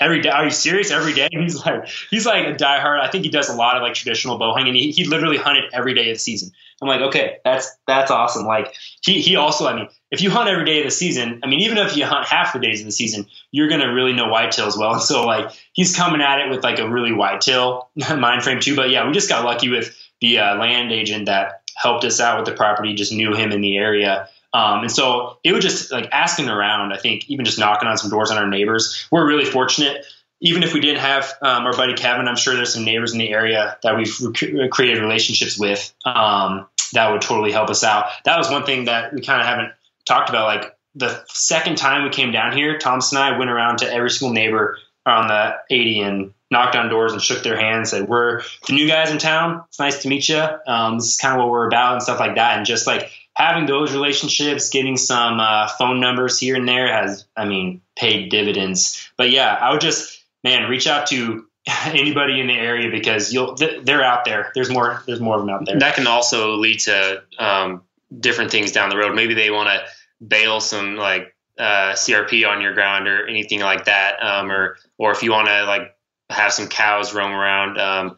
every day. Are you serious? Every day? He's like, he's like a diehard. I think he does a lot of like traditional bow hunting. He, he literally hunted every day of the season. I'm like, okay, that's that's awesome. Like he he also, I mean, if you hunt every day of the season, I mean, even if you hunt half the days of the season, you're gonna really know whitetails well. And so like he's coming at it with like a really whitetail mind frame too. But yeah, we just got lucky with the uh, land agent that helped us out with the property. Just knew him in the area. Um, and so it was just like asking around, I think, even just knocking on some doors on our neighbors. We're really fortunate. Even if we didn't have um, our buddy Kevin, I'm sure there's some neighbors in the area that we've rec- created relationships with um, that would totally help us out. That was one thing that we kind of haven't talked about. Like the second time we came down here, Thomas and I went around to every single neighbor on the 80 and knocked on doors and shook their hands, said, We're the new guys in town. It's nice to meet you. Um, this is kind of what we're about and stuff like that. And just like having those relationships, getting some uh, phone numbers here and there has, I mean, paid dividends. But yeah, I would just, man, reach out to anybody in the area because you'll they're out there. There's more. There's more of them out there. That can also lead to um, different things down the road. Maybe they want to bail some like uh, CRP on your ground or anything like that, um, or or if you want to like have some cows roam around. Um,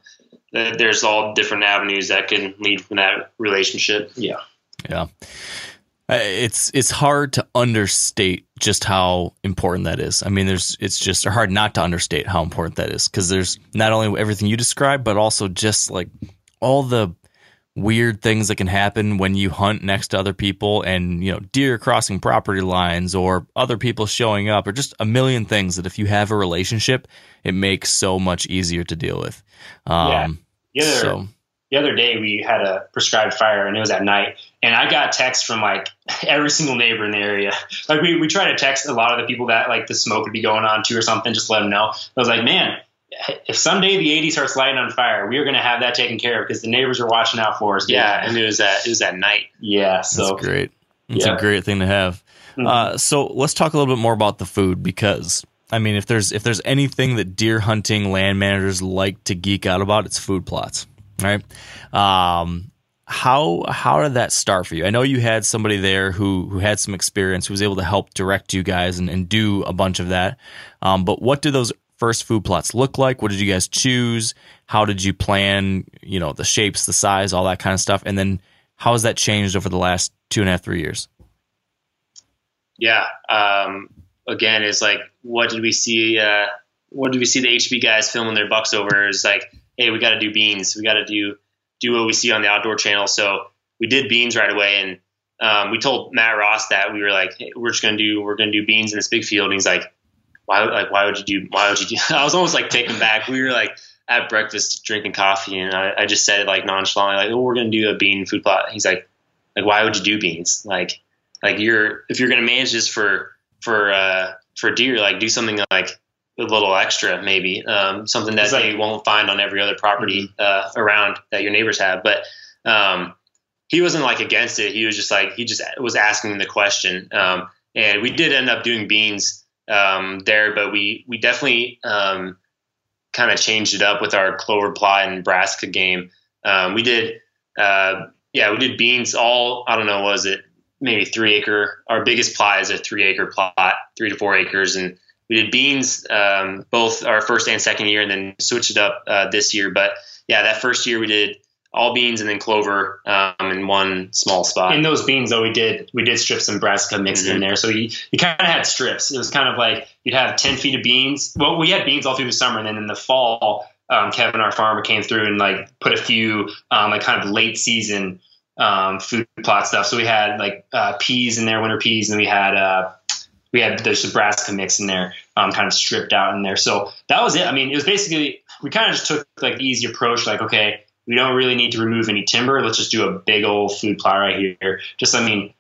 there's all different avenues that can lead from that relationship. Yeah. Yeah. Uh, it's it's hard to understate just how important that is. I mean, there's it's just hard not to understate how important that is because there's not only everything you describe, but also just like all the weird things that can happen when you hunt next to other people and you know deer crossing property lines or other people showing up or just a million things that if you have a relationship it makes so much easier to deal with um, yeah. yeah so the other day we had a prescribed fire and it was at night. And i got texts from like every single neighbor in the area. Like we, we try to text a lot of the people that like the smoke would be going on to or something just let them know. I was like man if someday the 80 starts lighting on fire we are going to have that taken care of because the neighbors are watching out for us yeah and it was at it was at night. Yeah so that's great. It's yeah. a great thing to have. Mm-hmm. uh, so let's talk a little bit more about the food because I mean, if there's if there's anything that deer hunting land managers like to geek out about, it's food plots right? Um, how how did that start for you? I know you had somebody there who who had some experience, who was able to help direct you guys and, and do a bunch of that. Um, but what did those first food plots look like? What did you guys choose? How did you plan? You know, the shapes, the size, all that kind of stuff. And then how has that changed over the last two and a half, three years? Yeah. Um, again, it's like, what did we see? Uh, what did we see the HB guys filming their bucks over? Is like, hey, we got to do beans. We got to do do what we see on the outdoor channel. So we did beans right away, and um, we told Matt Ross that we were like, hey, we're just gonna do we're gonna do beans in this big field. And he's like, why like why would you do why would you do? I was almost like taken back. We were like at breakfast drinking coffee, and I, I just said it like nonchalantly, like, oh, we're gonna do a bean food plot. He's like, like why would you do beans? Like like you're if you're gonna manage this for for uh, for deer, like do something like a little extra, maybe um, something that like, they won't find on every other property mm-hmm. uh, around that your neighbors have. But um, he wasn't like against it. He was just like he just was asking the question. Um, and we did end up doing beans um, there, but we we definitely um, kind of changed it up with our clover plot and Nebraska game. Um, we did, uh, yeah, we did beans all. I don't know, was it maybe three acre? Our biggest plot is a three acre plot, three to four acres, and we did beans um, both our first and second year, and then switched it up uh, this year. But yeah, that first year we did all beans and then clover um, in one small spot. In those beans, though, we did we did strips and brassica mixed mm-hmm. in there, so you you kind of had strips. It was kind of like you'd have ten feet of beans. Well, we had beans all through the summer, and then in the fall, um, Kevin, our farmer, came through and like put a few um, like kind of late season um, food plot stuff. So we had like uh, peas in there, winter peas, and we had uh, we had the Nebraska mix in there, um, kind of stripped out in there. So that was it. I mean, it was basically we kind of just took like the easy approach, like okay, we don't really need to remove any timber. Let's just do a big old food plot right here. Just I mean,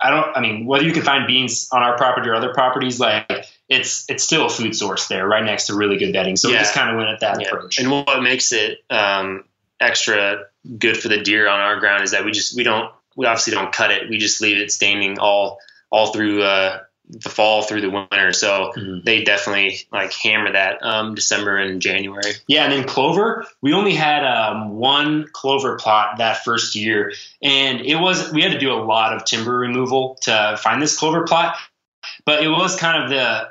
I don't. I mean, whether you can find beans on our property or other properties, like it's it's still a food source there, right next to really good bedding. So yeah. we just kind of went at that yeah. approach. And what makes it um, extra good for the deer on our ground is that we just we don't we obviously don't cut it. We just leave it standing all all through uh, the fall through the winter. So mm-hmm. they definitely like hammer that um, December and January. Yeah, and then clover, we only had um, one clover plot that first year, and it was we had to do a lot of timber removal to find this clover plot, but it was kind of the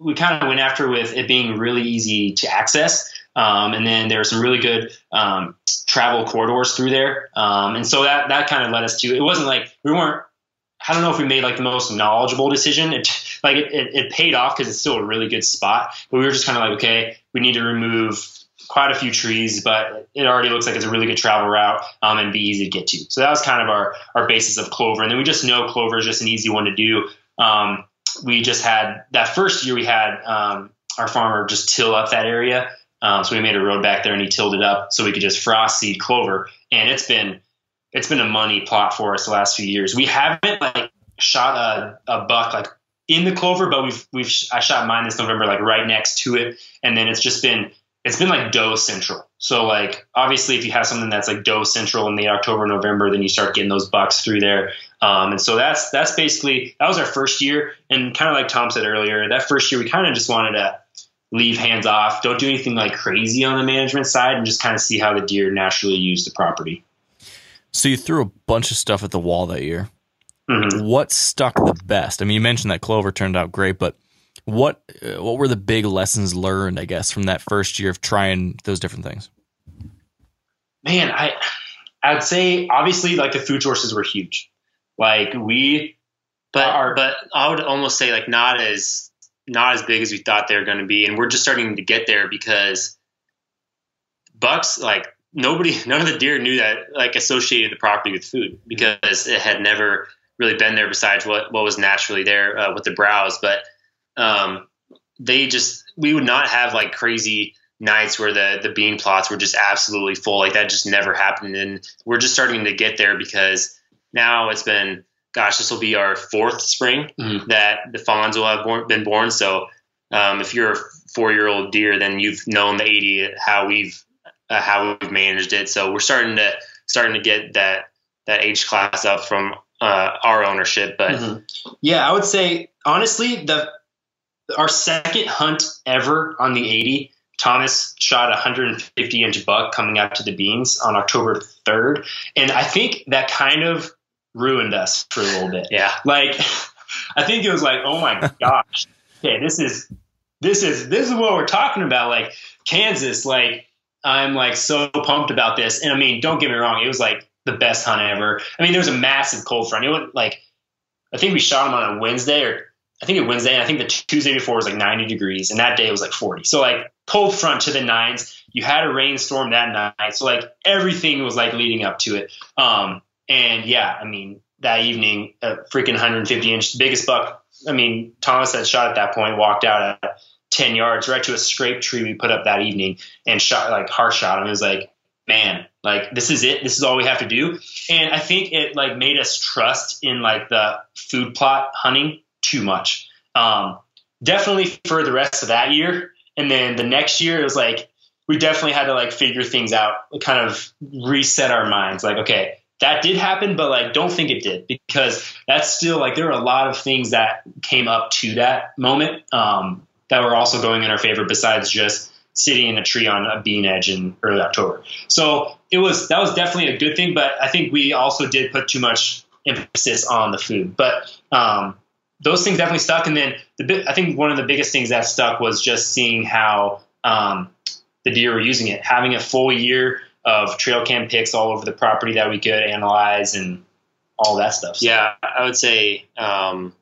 we kind of went after with it being really easy to access. Um, and then there were some really good um, travel corridors through there, um, and so that that kind of led us to. It wasn't like we weren't I don't know if we made like the most knowledgeable decision. It like it, it, it paid off because it's still a really good spot. But we were just kind of like, okay, we need to remove quite a few trees, but it already looks like it's a really good travel route um, and be easy to get to. So that was kind of our our basis of clover. And then we just know clover is just an easy one to do. Um, we just had that first year we had um, our farmer just till up that area. Um, so we made a road back there and he tilled it up so we could just frost seed clover. And it's been it's been a money plot for us the last few years. We haven't like shot a, a buck like in the clover, but we've we've I shot mine this November like right next to it, and then it's just been it's been like doe central. So like obviously if you have something that's like doe central in the October November, then you start getting those bucks through there. Um, and so that's that's basically that was our first year, and kind of like Tom said earlier, that first year we kind of just wanted to leave hands off, don't do anything like crazy on the management side, and just kind of see how the deer naturally use the property. So you threw a bunch of stuff at the wall that year. Mm-hmm. What stuck the best? I mean, you mentioned that Clover turned out great, but what uh, what were the big lessons learned? I guess from that first year of trying those different things. Man, I I'd say obviously like the food sources were huge. Like we, but are, but I would almost say like not as not as big as we thought they were going to be, and we're just starting to get there because bucks like nobody, none of the deer knew that like associated the property with food because it had never really been there besides what, what was naturally there uh, with the browse. But um, they just, we would not have like crazy nights where the, the bean plots were just absolutely full. Like that just never happened. And we're just starting to get there because now it's been, gosh, this will be our fourth spring mm-hmm. that the fawns will have born, been born. So um, if you're a four year old deer, then you've known the 80, how we've uh, how we've managed it. So we're starting to starting to get that that age class up from uh, our ownership. But mm-hmm. yeah, I would say honestly, the our second hunt ever on the 80 Thomas shot a 150 inch buck coming out to the beans on October 3rd. And I think that kind of ruined us for a little bit. Yeah. Like, I think it was like, oh my gosh, okay, this is, this is, this is what we're talking about. Like Kansas, like, I'm like so pumped about this. And I mean, don't get me wrong, it was like the best hunt ever. I mean, there was a massive cold front. It went like, I think we shot him on a Wednesday or I think it was Wednesday, and I think the Tuesday before was like 90 degrees, and that day was like 40. So like cold front to the nines. You had a rainstorm that night, so like everything was like leading up to it. Um, and yeah, I mean that evening, a freaking 150 inch, biggest buck. I mean Thomas had shot at that point, walked out at 10 yards right to a scrape tree we put up that evening, and shot like harsh shot him. It was like man, like this is it. This is all we have to do. And I think it like made us trust in like the food plot hunting too much. Um, definitely for the rest of that year. And then the next year, it was like, we definitely had to like figure things out, kind of reset our minds. Like, okay, that did happen, but like, don't think it did because that's still like, there are a lot of things that came up to that moment um, that were also going in our favor besides just sitting in a tree on a bean edge in early October. So it was, that was definitely a good thing, but I think we also did put too much emphasis on the food. But um, those things definitely stuck. And then the I think one of the biggest things that stuck was just seeing how um, the deer were using it, having a full year of trail cam pics all over the property that we could analyze and all that stuff. So. Yeah, I would say um,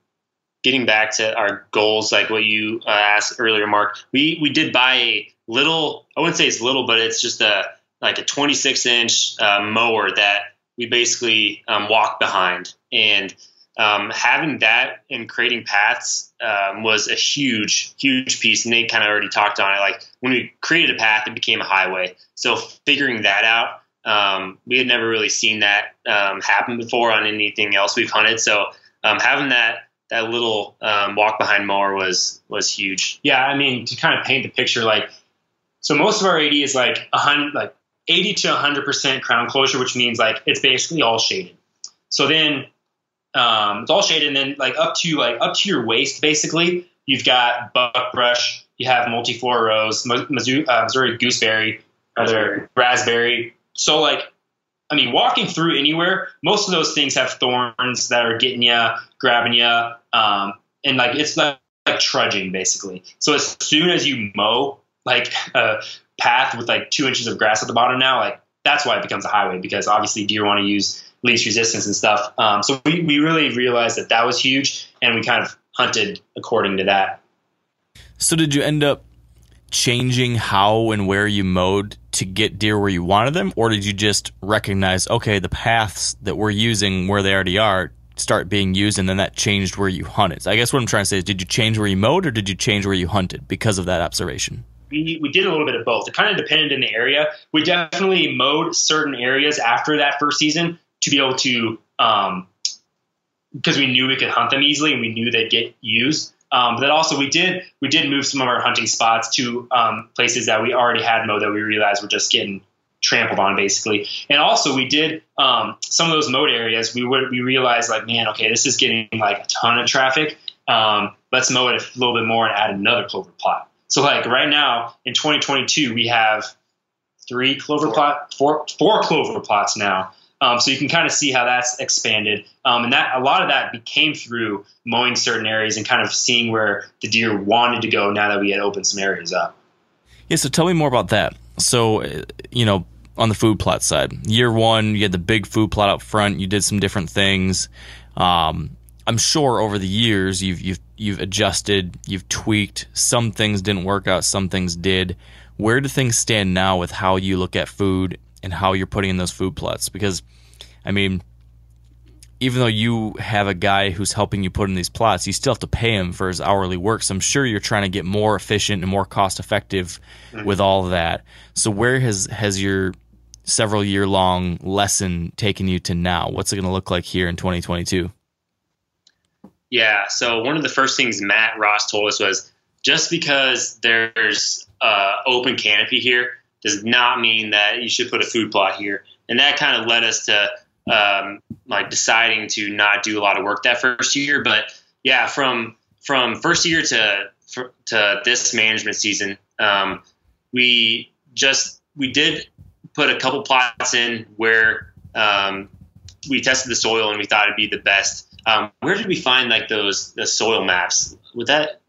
getting back to our goals, like what you uh, asked earlier, Mark. We we did buy a little. I wouldn't say it's little, but it's just a like a 26 inch uh, mower that we basically um, walk behind and um, having that and creating paths um, was a huge, huge piece. Nate kind of already talked on it. Like when we created a path, it became a highway. So figuring that out, um, we had never really seen that um, happen before on anything else we've hunted. So um, having that that little um, walk behind mower was was huge. Yeah, I mean to kind of paint the picture, like so most of our 80 is like a hundred, like eighty to hundred percent crown closure, which means like it's basically all shaded. So then um, it's all shaded, and then like up to like up to your waist, basically, you've got buckbrush. You have multiflora rose, Missouri, uh, Missouri gooseberry, other raspberry. So like, I mean, walking through anywhere, most of those things have thorns that are getting you, grabbing you, um, and like it's like, like trudging basically. So as soon as you mow like a path with like two inches of grass at the bottom now, like that's why it becomes a highway because obviously deer want to use least resistance and stuff. Um, so we, we really realized that that was huge, and we kind of hunted according to that. So did you end up changing how and where you mowed to get deer where you wanted them, or did you just recognize okay the paths that we're using where they already are start being used, and then that changed where you hunted? So I guess what I'm trying to say is, did you change where you mowed, or did you change where you hunted because of that observation? we, we did a little bit of both. It kind of depended in the area. We definitely mowed certain areas after that first season to be able to um, because we knew we could hunt them easily and we knew they'd get used. Um, but then also we did we did move some of our hunting spots to um, places that we already had mowed that we realized were just getting trampled on basically. And also we did um, some of those mowed areas. We would we realized like man, okay, this is getting like a ton of traffic. Um, let's mow it a little bit more and add another clover plot. So like right now in 2022 we have three clover plot four four clover plots now um, so you can kind of see how that's expanded, um, and that a lot of that became through mowing certain areas and kind of seeing where the deer wanted to go now that we had opened some areas up. Yeah, so tell me more about that. So, you know, on the food plot side, year one, you had the big food plot out front. You did some different things. Um, I'm sure over the years you've you've you've adjusted, you've tweaked. Some things didn't work out, some things did. Where do things stand now with how you look at food and how you're putting in those food plots. Because, I mean, even though you have a guy who's helping you put in these plots, you still have to pay him for his hourly work. So I'm sure you're trying to get more efficient and more cost effective mm-hmm. with all of that. So where has has your several year long lesson taken you to now? What's it going to look like here in 2022? Yeah. So one of the first things Matt Ross told us was just because there's uh, open canopy here does not mean that you should put a food plot here. And that kind of led us to um, like deciding to not do a lot of work that first year. But yeah, from from first year to to this management season, um, we just we did put a couple plots in where um, we tested the soil and we thought it'd be the best. Um, where did we find like those the soil maps? With that,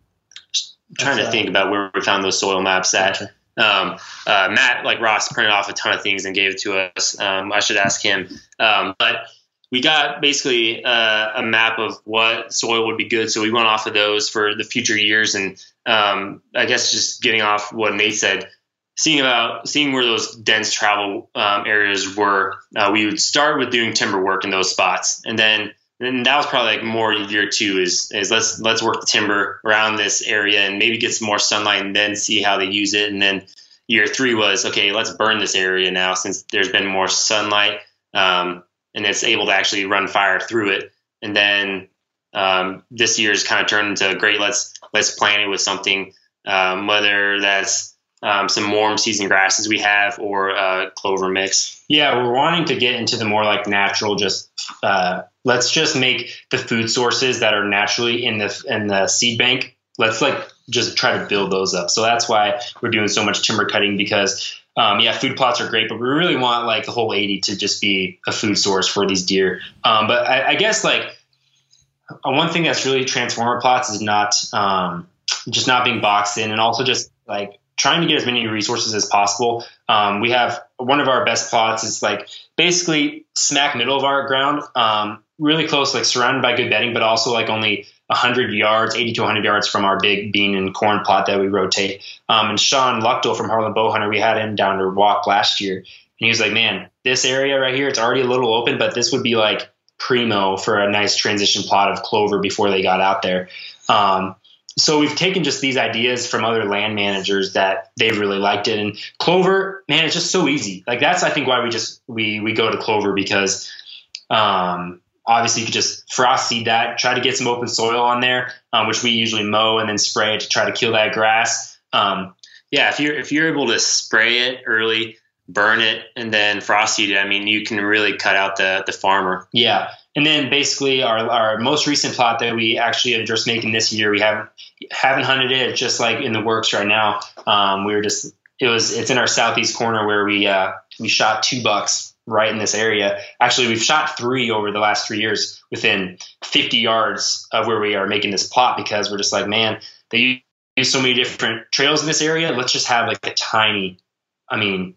I'm trying That's, to uh, think about where we found those soil maps at. Um, uh, Matt, like Ross, printed off a ton of things and gave it to us. Um, I should ask him. Um, but we got basically uh, a map of what soil would be good. So we went off of those for the future years. And um, I guess just getting off what Nate said, seeing about seeing where those dense travel um, areas were, uh, we would start with doing timber work in those spots, and then and that was probably like more year two is is let's let's work the timber around this area and maybe get some more sunlight and then see how they use it. And then year three was okay, let's burn this area now since there's been more sunlight um, and it's able to actually run fire through it. And then um, this year's kind of turned into great. Let's let's plant it with something, um, whether that's um, some warm season grasses we have or uh, clover mix. Yeah, we're wanting to get into the more like natural, just uh, let's just make the food sources that are naturally in the in the seed bank. Let's like just try to build those up. So that's why we're doing so much timber cutting because um, yeah, food plots are great, but we really want like the whole 80 to just be a food source for these deer. Um, but I, I guess like uh, one thing that's really transformer plots is not um, just not being boxed in, and also just like trying to get as many resources as possible. Um, we have one of our best plots is like basically smack middle of our ground, um, really close, like surrounded by good bedding, but also like only 100 yards, 80 to 100 yards from our big bean and corn plot that we rotate. Um, and Sean Luchtel from Heartland Bowhunter, we had him down to walk last year, and he was like, "Man, this area right here, it's already a little open, but this would be like primo for a nice transition plot of clover before they got out there." Um, so we've taken just these ideas from other land managers that they've really liked it and clover man it's just so easy like that's i think why we just we we go to clover because um obviously you could just frost seed that try to get some open soil on there um, which we usually mow and then spray it to try to kill that grass um Yeah, if you're if you're able to spray it early, burn it, and then frost seed it, I mean, you can really cut out the the farmer. Yeah. And then basically our, our most recent plot that we actually are just making this year, we haven't haven't hunted it. It's just like in the works right now. Um, we were just it was it's in our southeast corner where we uh, we shot two bucks right in this area. Actually, we've shot three over the last three years within 50 yards of where we are making this plot because we're just like, man, they use so many different trails in this area. Let's just have like a tiny, I mean,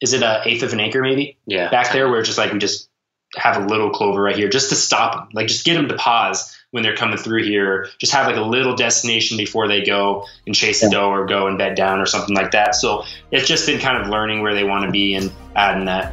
is it a eighth of an acre maybe? Yeah, back there where it's just like we just have a little clover right here just to stop them like just get them to pause when they're coming through here just have like a little destination before they go and chase the doe or go and bed down or something like that so it's just been kind of learning where they want to be and adding that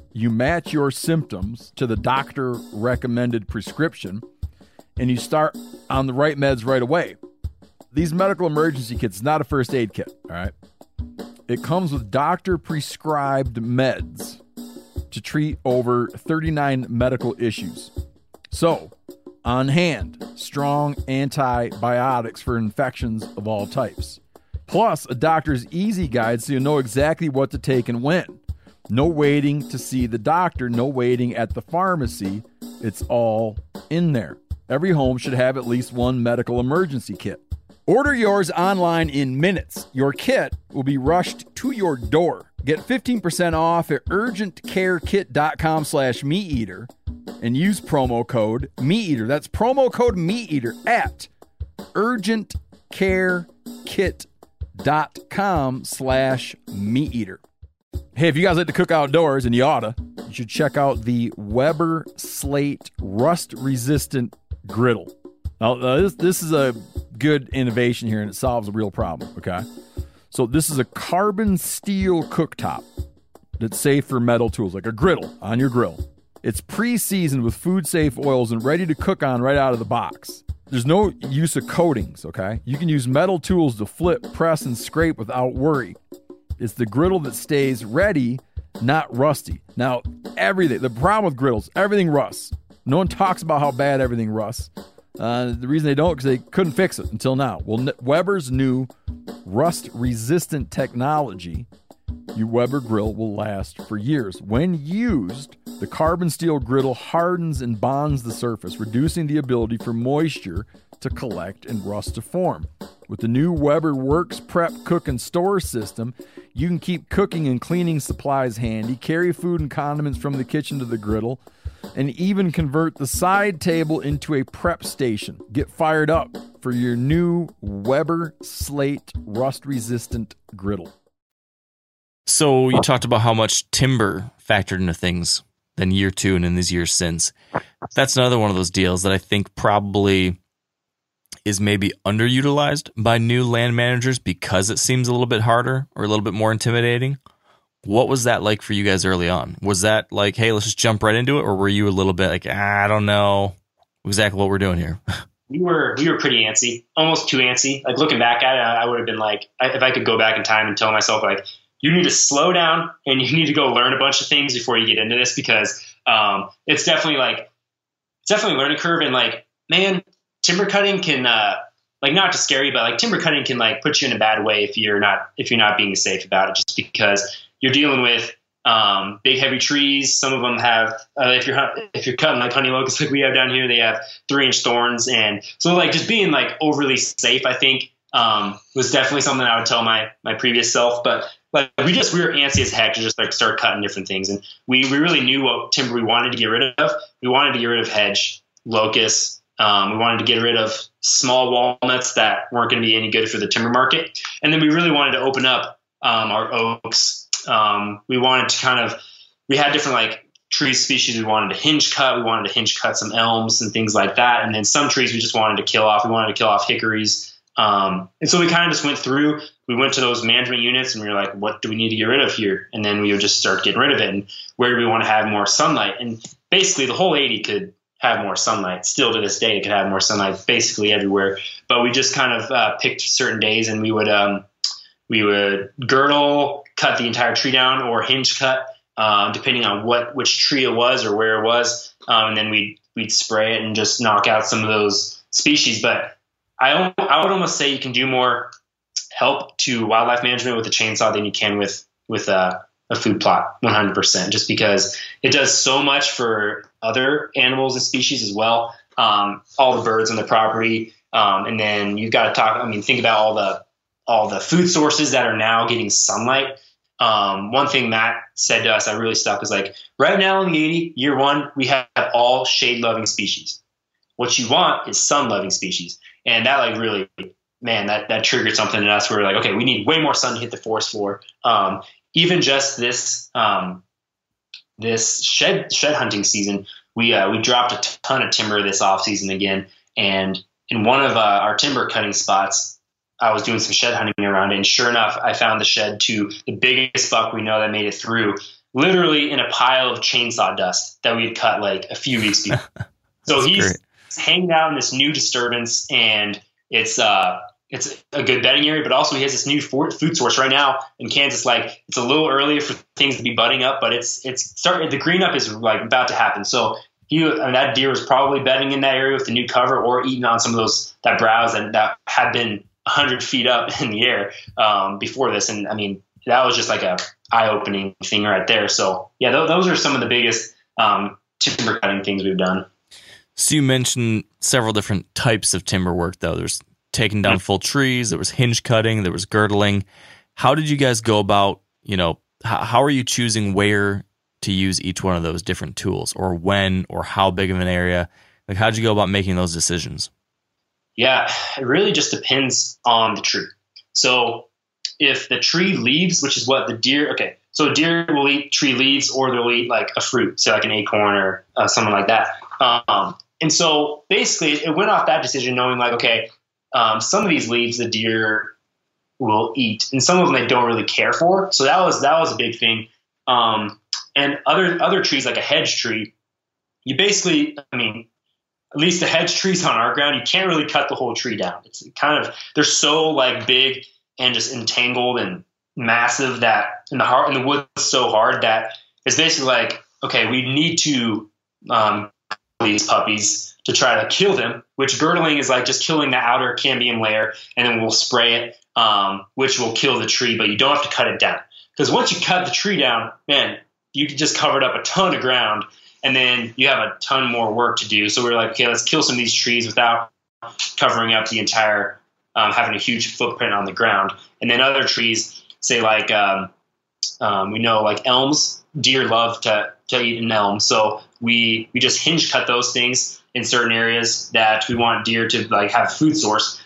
You match your symptoms to the doctor recommended prescription and you start on the right meds right away. These medical emergency kits, not a first aid kit, all right? It comes with doctor prescribed meds to treat over 39 medical issues. So, on hand, strong antibiotics for infections of all types. Plus, a doctor's easy guide so you know exactly what to take and when. No waiting to see the doctor, no waiting at the pharmacy. It's all in there. Every home should have at least one medical emergency kit. Order yours online in minutes. Your kit will be rushed to your door. Get 15% off at urgentcarekit.com slash meateater and use promo code meateater. That's promo code meateater at urgentcarekit.com slash meateater. Hey, if you guys like to cook outdoors, and you oughta, you should check out the Weber Slate Rust Resistant Griddle. Now, uh, this, this is a good innovation here, and it solves a real problem, okay? So, this is a carbon steel cooktop that's safe for metal tools, like a griddle on your grill. It's pre seasoned with food safe oils and ready to cook on right out of the box. There's no use of coatings, okay? You can use metal tools to flip, press, and scrape without worry. It's the griddle that stays ready, not rusty. Now, everything, the problem with griddles, everything rusts. No one talks about how bad everything rusts. Uh, the reason they don't because they couldn't fix it until now. Well, Weber's new rust resistant technology your Weber grill will last for years. When used, the carbon steel griddle hardens and bonds the surface, reducing the ability for moisture to collect and rust to form. With the new Weber Works Prep Cook and Store system, you can keep cooking and cleaning supplies handy, carry food and condiments from the kitchen to the griddle, and even convert the side table into a prep station. Get fired up for your new Weber Slate rust resistant griddle. So you talked about how much timber factored into things than year two and in these years since. That's another one of those deals that I think probably is maybe underutilized by new land managers because it seems a little bit harder or a little bit more intimidating. What was that like for you guys early on? Was that like, hey, let's just jump right into it, or were you a little bit like, ah, I don't know exactly what we're doing here? we were we were pretty antsy, almost too antsy. Like looking back at it, I would have been like, if I could go back in time and tell myself like, you need to slow down and you need to go learn a bunch of things before you get into this because um, it's definitely like it's definitely learning curve and like man, timber cutting can uh, like not to scare you, but like timber cutting can like put you in a bad way if you're not if you're not being safe about it, just because you're dealing with um, big heavy trees. Some of them have uh, if you're if you're cutting like honey locusts like we have down here, they have three inch thorns, and so like just being like overly safe, I think um, was definitely something I would tell my my previous self. But like we just we were antsy as heck to just like start cutting different things, and we we really knew what timber we wanted to get rid of. We wanted to get rid of hedge, locust. Um, we wanted to get rid of small walnuts that weren't going to be any good for the timber market, and then we really wanted to open up um, our oaks. Um, we wanted to kind of we had different like tree species we wanted to hinge cut. We wanted to hinge cut some elms and things like that, and then some trees we just wanted to kill off. We wanted to kill off hickories. Um, and so we kind of just went through, we went to those management units and we were like, what do we need to get rid of here? And then we would just start getting rid of it. And where do we want to have more sunlight? And basically the whole 80 could have more sunlight. Still to this day, it could have more sunlight basically everywhere. But we just kind of uh, picked certain days and we would, um, we would girdle, cut the entire tree down or hinge cut, uh, depending on what, which tree it was or where it was. Um, and then we'd, we'd spray it and just knock out some of those species. But I, I would almost say you can do more help to wildlife management with a chainsaw than you can with with a, a food plot 100% just because it does so much for other animals and species as well. Um, all the birds on the property um, and then you've got to talk i mean think about all the all the food sources that are now getting sunlight. Um, one thing matt said to us that really stuck is like right now in the 80 year one we have all shade loving species. What you want is sun loving species and that like really man that that triggered something in us where we're like okay we need way more sun to hit the forest floor. Um, even just this um, this shed shed hunting season we uh, we dropped a ton of timber this off season again. And in one of uh, our timber cutting spots I was doing some shed hunting around it. And sure enough I found the shed to the biggest buck we know that made it through literally in a pile of chainsaw dust that we had cut like a few weeks before. So he's great hanging out in this new disturbance, and it's uh, it's a good bedding area, but also he has this new food source right now in Kansas. Like it's a little earlier for things to be budding up, but it's it's starting. The green up is like about to happen. So he I mean, that deer was probably bedding in that area with the new cover or eating on some of those that browse that, that had been 100 feet up in the air um, before this. And I mean that was just like a eye opening thing right there. So yeah, th- those are some of the biggest um, timber cutting things we've done. So you mentioned several different types of timber work, though. There's taking down full trees, there was hinge cutting, there was girdling. How did you guys go about, you know, how, how are you choosing where to use each one of those different tools or when or how big of an area? Like, how did you go about making those decisions? Yeah, it really just depends on the tree. So if the tree leaves, which is what the deer, okay, so deer will eat tree leaves or they'll eat like a fruit, say like an acorn or uh, something like that. Um, and so basically, it went off that decision knowing like, okay, um, some of these leaves the deer will eat, and some of them they don't really care for. So that was that was a big thing. Um, and other other trees like a hedge tree, you basically, I mean, at least the hedge trees on our ground, you can't really cut the whole tree down. It's kind of they're so like big and just entangled and massive that in the heart in the woods so hard that it's basically like okay, we need to um, these puppies to try to kill them. Which girdling is like just killing the outer cambium layer, and then we'll spray it, um, which will kill the tree, but you don't have to cut it down because once you cut the tree down, man, you can just cover up a ton of ground and then you have a ton more work to do. So we are like, okay, let's kill some of these trees without covering up the entire, um, having a huge footprint on the ground. And then other trees, say like um, um, we know like elms, deer love to to eat an elm, so we we just hinge cut those things in certain areas that we want deer to like have food source.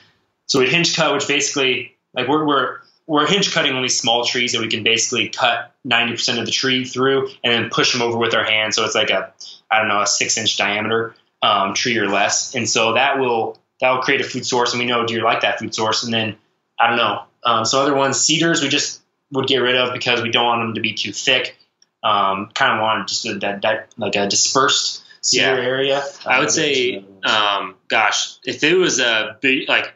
So we hinge cut, which basically like we're we're we're hinge cutting only small trees that we can basically cut 90% of the tree through and then push them over with our hand. So it's like a, I don't know, a six inch diameter um, tree or less. And so that will, that will create a food source. And we know deer like that food source. And then I don't know. Um, so other ones, cedars, we just would get rid of because we don't want them to be too thick. Um, kind of want just a, that, that, like a dispersed cedar yeah. area. I would say, um, gosh, if it was a big, like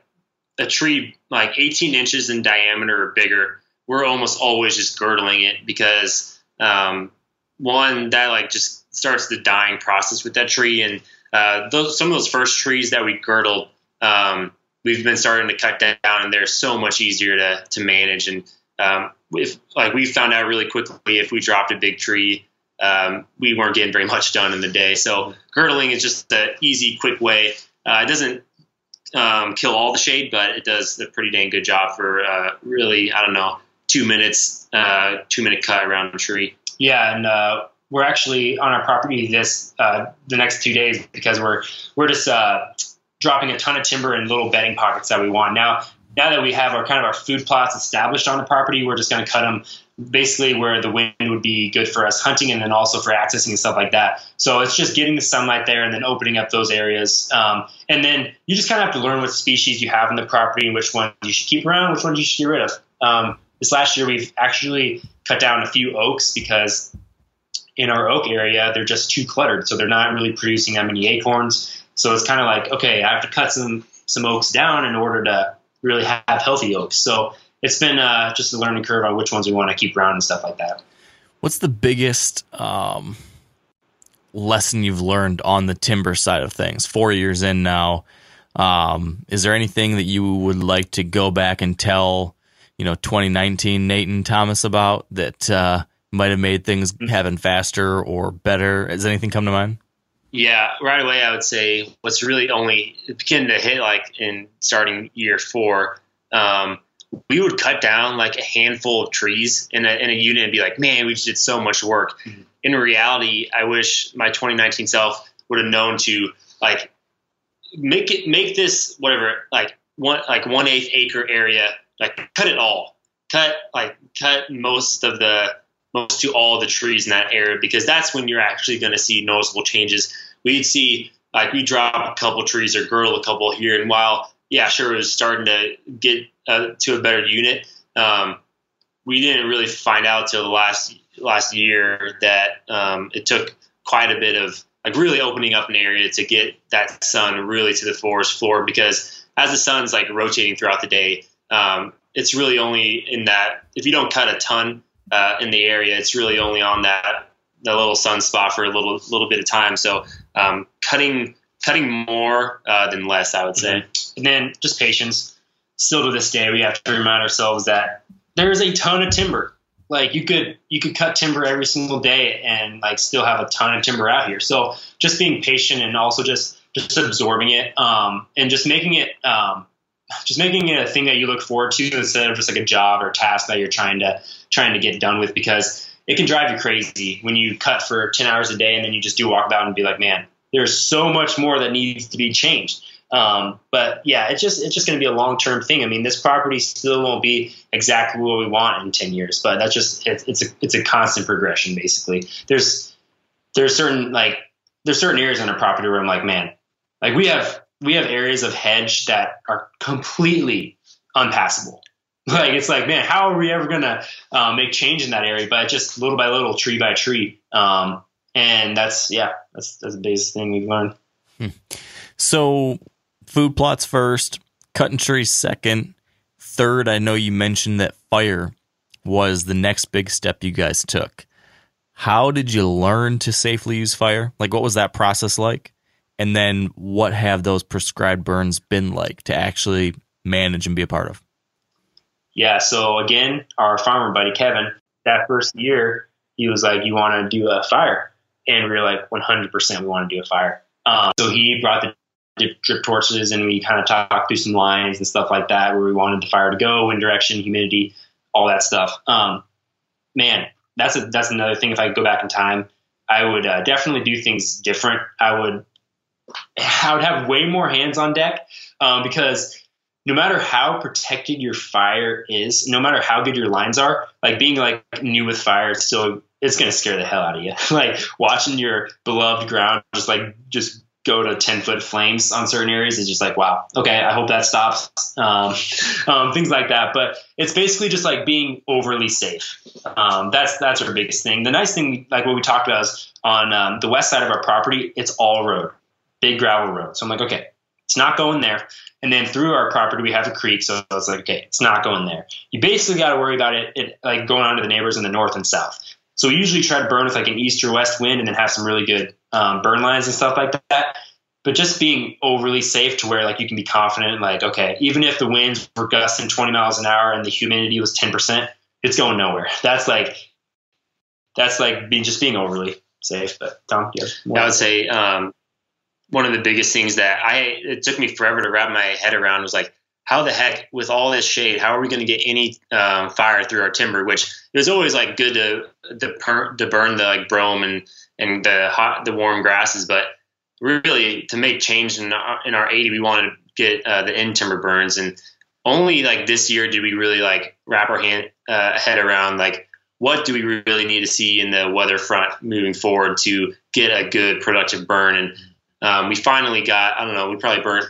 a tree like 18 inches in diameter or bigger, we're almost always just girdling it because um, one that like just starts the dying process with that tree, and uh, those some of those first trees that we girdled, um, we've been starting to cut down, and they're so much easier to to manage. And um, if like we found out really quickly, if we dropped a big tree, um, we weren't getting very much done in the day. So girdling is just the easy, quick way. Uh, it doesn't um, kill all the shade, but it does a pretty dang good job for uh, really, I don't know, two minutes, uh, two minute cut around a tree. Yeah, and uh, we're actually on our property this uh, the next two days because we're we're just uh, dropping a ton of timber in little bedding pockets that we want. Now, now that we have our kind of our food plots established on the property, we're just going to cut them basically where the wind would be good for us hunting and then also for accessing and stuff like that. So it's just getting the sunlight there and then opening up those areas. Um, and then you just kind of have to learn what species you have in the property and which ones you should keep around, which ones you should get rid of. Um, this last year, we've actually cut down a few oaks because in our oak area, they're just too cluttered. So they're not really producing that many acorns. So it's kind of like, okay, I have to cut some, some oaks down in order to really have healthy oaks. So it's been uh, just a learning curve on which ones we want to keep around and stuff like that. What's the biggest um, lesson you've learned on the timber side of things? Four years in now, um, is there anything that you would like to go back and tell, you know, 2019 Nathan Thomas about that uh, might have made things mm-hmm. happen faster or better? Has anything come to mind? Yeah, right away I would say what's really only beginning to hit like in starting year four. Um, we would cut down like a handful of trees in a, in a unit and be like, man, we just did so much work. Mm-hmm. In reality, I wish my 2019 self would have known to like make it, make this whatever, like one, like one eighth acre area, like cut it all, cut, like cut most of the, most to all the trees in that area, because that's when you're actually going to see noticeable changes. We'd see like we drop a couple trees or girdle a couple here, and while yeah, sure, it was starting to get uh, to a better unit. Um, we didn't really find out till the last last year that um, it took quite a bit of like really opening up an area to get that sun really to the forest floor because as the sun's like rotating throughout the day, um, it's really only in that if you don't cut a ton uh, in the area, it's really only on that that little sun spot for a little little bit of time. So um, cutting cutting more uh, than less, I would say. Mm-hmm. And then just patience. Still to this day, we have to remind ourselves that there's a ton of timber. Like you could you could cut timber every single day and like still have a ton of timber out here. So just being patient and also just just absorbing it um, and just making it um, just making it a thing that you look forward to instead of just like a job or task that you're trying to trying to get done with because it can drive you crazy when you cut for 10 hours a day and then you just do walk out and be like man there's so much more that needs to be changed. Um, but yeah, it's just it's just going to be a long term thing. I mean, this property still won't be exactly what we want in ten years, but that's just it, it's a it's a constant progression. Basically, there's there's certain like there's certain areas on a property where I'm like, man, like we have we have areas of hedge that are completely unpassable. Like it's like, man, how are we ever gonna uh, make change in that area? But just little by little, tree by tree, um, and that's yeah, that's that's the biggest thing we've learned. So, food plots first, cutting trees second. Third, I know you mentioned that fire was the next big step you guys took. How did you learn to safely use fire? Like, what was that process like? And then, what have those prescribed burns been like to actually manage and be a part of? Yeah, so again, our farmer buddy Kevin, that first year, he was like, "You want to do a fire?" And we were like, "100%, we want to do a fire." Um, so he brought the drip, drip torches, and we kind of talked through some lines and stuff like that, where we wanted the fire to go, wind direction, humidity, all that stuff. Um, man, that's a, that's another thing. If I could go back in time, I would uh, definitely do things different. I would I would have way more hands on deck um, because no matter how protected your fire is, no matter how good your lines are, like being like new with fire, it's still it's gonna scare the hell out of you. like watching your beloved ground just like just go to 10 foot flames on certain areas is just like wow. Okay i hope that stops um, um, things like that. But it's basically just like being overly safe. Um, that's that's our biggest thing. The nice thing like what we talked about is on um, the west side of our property it's all road big gravel road. So i'm like okay it's not going there and then through our property we have a creek so it's like okay it's not going there you basically got to worry about it, it like going on to the neighbors in the north and south so we usually try to burn with like an east or west wind and then have some really good um, burn lines and stuff like that. But just being overly safe to where like you can be confident, like okay, even if the winds were gusting 20 miles an hour and the humidity was 10%, it's going nowhere. That's like that's like being just being overly safe. But Tom, yeah, I would say um, one of the biggest things that I it took me forever to wrap my head around was like how the heck with all this shade how are we going to get any um, fire through our timber? Which it was always like good to to, to burn the like brome and and the hot the warm grasses but really to make change in our, in our 80 we wanted to get uh, the end timber burns. And only like this year did we really like wrap our hand uh, head around like what do we really need to see in the weather front moving forward to get a good productive burn? And um, we finally got i don't know we probably burnt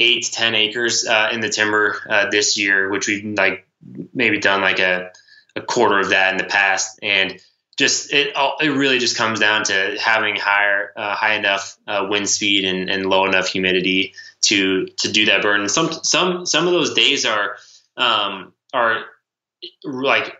eight to ten acres uh, in the timber uh, this year, which we've like maybe done like a, a quarter of that in the past, and just it it really just comes down to having higher uh, high enough uh, wind speed and, and low enough humidity to to do that burn. Some some some of those days are um, are like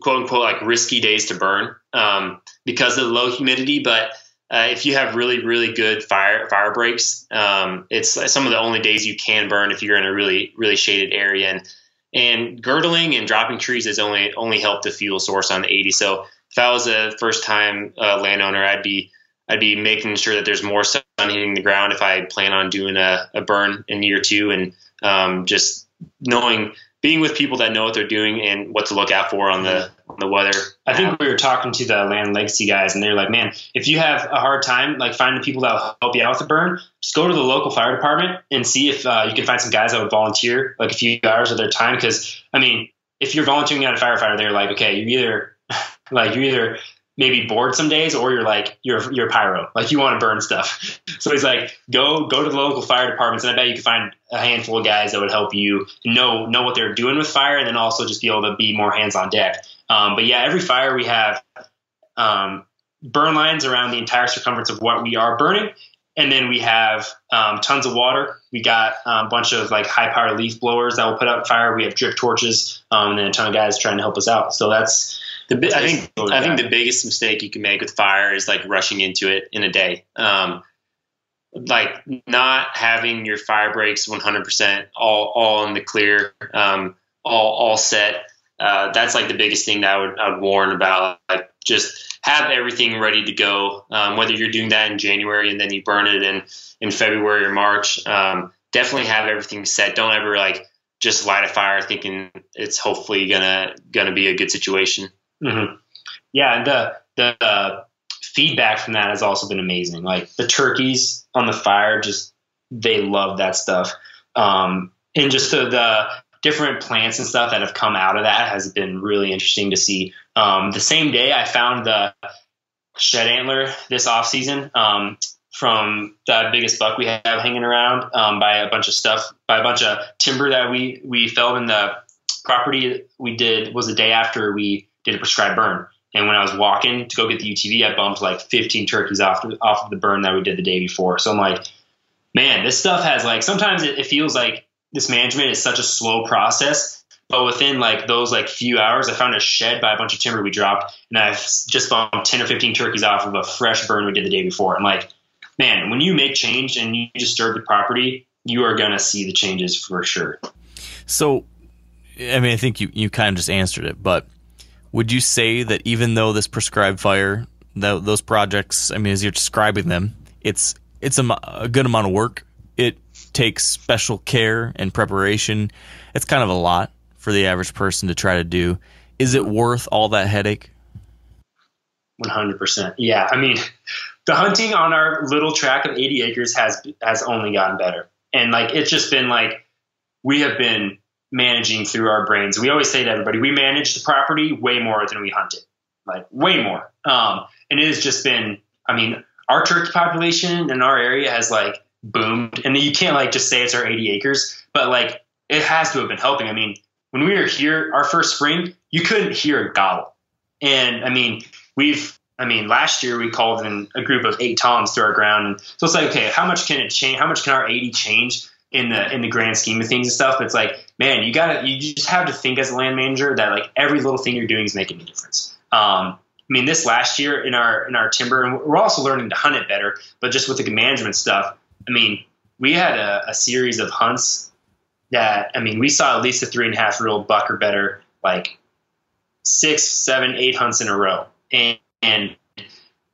quote unquote like risky days to burn um, because of the low humidity, but uh, if you have really really good fire fire breaks, um, it's some of the only days you can burn if you're in a really really shaded area. And and girdling and dropping trees has only only helped the fuel source on the 80. So if I was a first time uh, landowner, I'd be I'd be making sure that there's more sun hitting the ground if I plan on doing a, a burn in year two, and um, just knowing being with people that know what they're doing and what to look out for on the the weather. I think we were talking to the land legacy guys, and they're like, "Man, if you have a hard time like finding people that will help you out with the burn, just go to the local fire department and see if uh, you can find some guys that would volunteer like a few hours of their time. Because I mean, if you're volunteering at a firefighter, they're like, okay, you either like you either maybe bored some days or you're like you're you're pyro like you want to burn stuff so he's like go go to the local fire departments and i bet you can find a handful of guys that would help you know know what they're doing with fire and then also just be able to be more hands on deck um, but yeah every fire we have um, burn lines around the entire circumference of what we are burning and then we have um, tons of water we got um, a bunch of like high power leaf blowers that will put out fire we have drip torches um, and then a ton of guys trying to help us out so that's the, I think I think the biggest mistake you can make with fire is like rushing into it in a day. Um, like not having your fire breaks 100% all all in the clear, um, all all set. Uh, that's like the biggest thing that I would, I would warn about. Like just have everything ready to go. Um, whether you're doing that in January and then you burn it in in February or March, um, definitely have everything set. Don't ever like just light a fire thinking it's hopefully gonna gonna be a good situation. Mm-hmm. Yeah, and the the uh, feedback from that has also been amazing. Like the turkeys on the fire, just they love that stuff, um, and just the, the different plants and stuff that have come out of that has been really interesting to see. Um, the same day, I found the shed antler this off season um, from the biggest buck we have hanging around um, by a bunch of stuff, by a bunch of timber that we we felled in the property we did was the day after we did a prescribed burn. And when I was walking to go get the UTV, I bumped like 15 turkeys off off of the burn that we did the day before. So I'm like, man, this stuff has like sometimes it, it feels like this management is such a slow process. But within like those like few hours, I found a shed by a bunch of timber we dropped, and I've just bumped 10 or 15 turkeys off of a fresh burn we did the day before. I'm like, man, when you make change and you disturb the property, you are gonna see the changes for sure. So, I mean, I think you, you kind of just answered it, but would you say that even though this prescribed fire, that those projects, I mean, as you're describing them, it's it's a, a good amount of work. It takes special care and preparation. It's kind of a lot for the average person to try to do. Is it worth all that headache? 100%. Yeah. I mean, the hunting on our little track of 80 acres has has only gotten better. And like it's just been like we have been managing through our brains. We always say to everybody, we manage the property way more than we hunt it. Like way more. Um, and it has just been I mean, our turkey population in our area has like boomed. And you can't like just say it's our 80 acres, but like it has to have been helping. I mean, when we were here our first spring, you couldn't hear a gobble. And I mean, we've I mean, last year we called in a group of eight toms to our ground, and so it's like, okay, how much can it change? How much can our 80 change in the in the grand scheme of things and stuff? But it's like, man, you gotta, you just have to think as a land manager that like every little thing you're doing is making a difference. Um, I mean, this last year in our in our timber, and we're also learning to hunt it better, but just with the management stuff, I mean, we had a, a series of hunts that, I mean, we saw at least a three and a half year old buck or better, like six, seven, eight hunts in a row, and and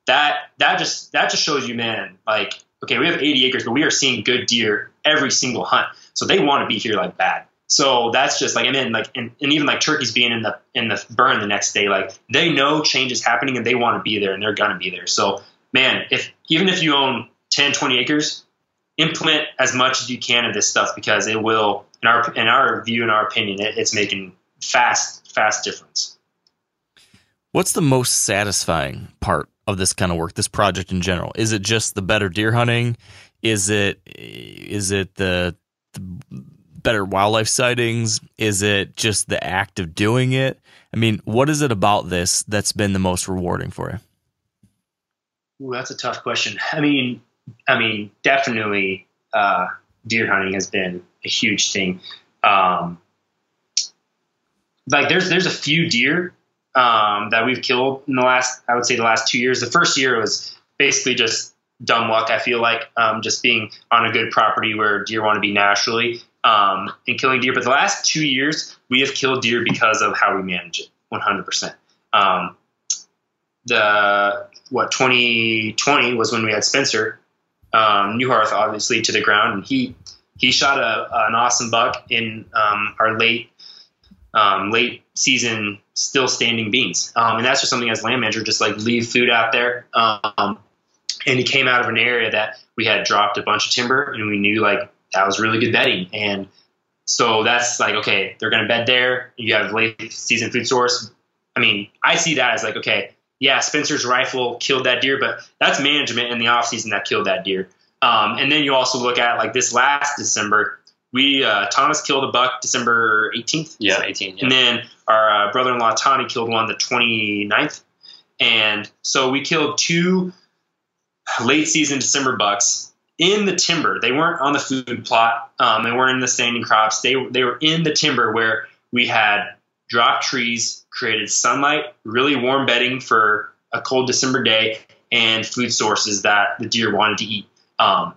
that that just that just shows you, man, like okay, we have 80 acres, but we are seeing good deer every single hunt, so they want to be here like bad. So that's just like, and then like, and, and even like turkeys being in the in the burn the next day, like they know change is happening and they want to be there and they're gonna be there. So man, if even if you own 10, 20 acres, implement as much as you can of this stuff because it will, in our in our view, in our opinion, it, it's making fast fast difference. What's the most satisfying part of this kind of work, this project in general? Is it just the better deer hunting? Is it is it the, the better wildlife sightings? Is it just the act of doing it? I mean, what is it about this that's been the most rewarding for you? Ooh, that's a tough question. I mean, I mean, definitely uh, deer hunting has been a huge thing. Um, like there's there's a few deer um, that we've killed in the last, I would say, the last two years. The first year was basically just dumb luck. I feel like um, just being on a good property where deer want to be naturally um, and killing deer. But the last two years, we have killed deer because of how we manage it, 100%. Um, the what 2020 was when we had Spencer um, Neuharth, obviously, to the ground, and he he shot a, an awesome buck in um, our late um, late season still standing beans. Um, and that's just something as land manager, just like leave food out there. Um, and he came out of an area that we had dropped a bunch of timber and we knew like that was really good bedding. And so that's like, okay, they're to bed there. You have late season food source. I mean, I see that as like, okay, yeah, Spencer's rifle killed that deer, but that's management in the off season that killed that deer. Um, and then you also look at like this last December, we uh, Thomas killed a buck December 18th. Yeah, 18. Yeah. And then our uh, brother-in-law Tommy killed one the 29th. And so we killed two late season December bucks in the timber. They weren't on the food plot. Um, they weren't in the standing crops. They they were in the timber where we had dropped trees, created sunlight, really warm bedding for a cold December day, and food sources that the deer wanted to eat. Um,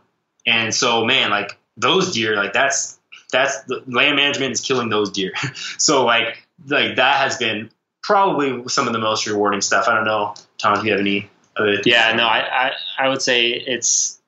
and so, man, like those deer, like that's that's the land management is killing those deer. so like like that has been probably some of the most rewarding stuff. I don't know, Tom, if you have any other. Yeah, no, I I, I would say it's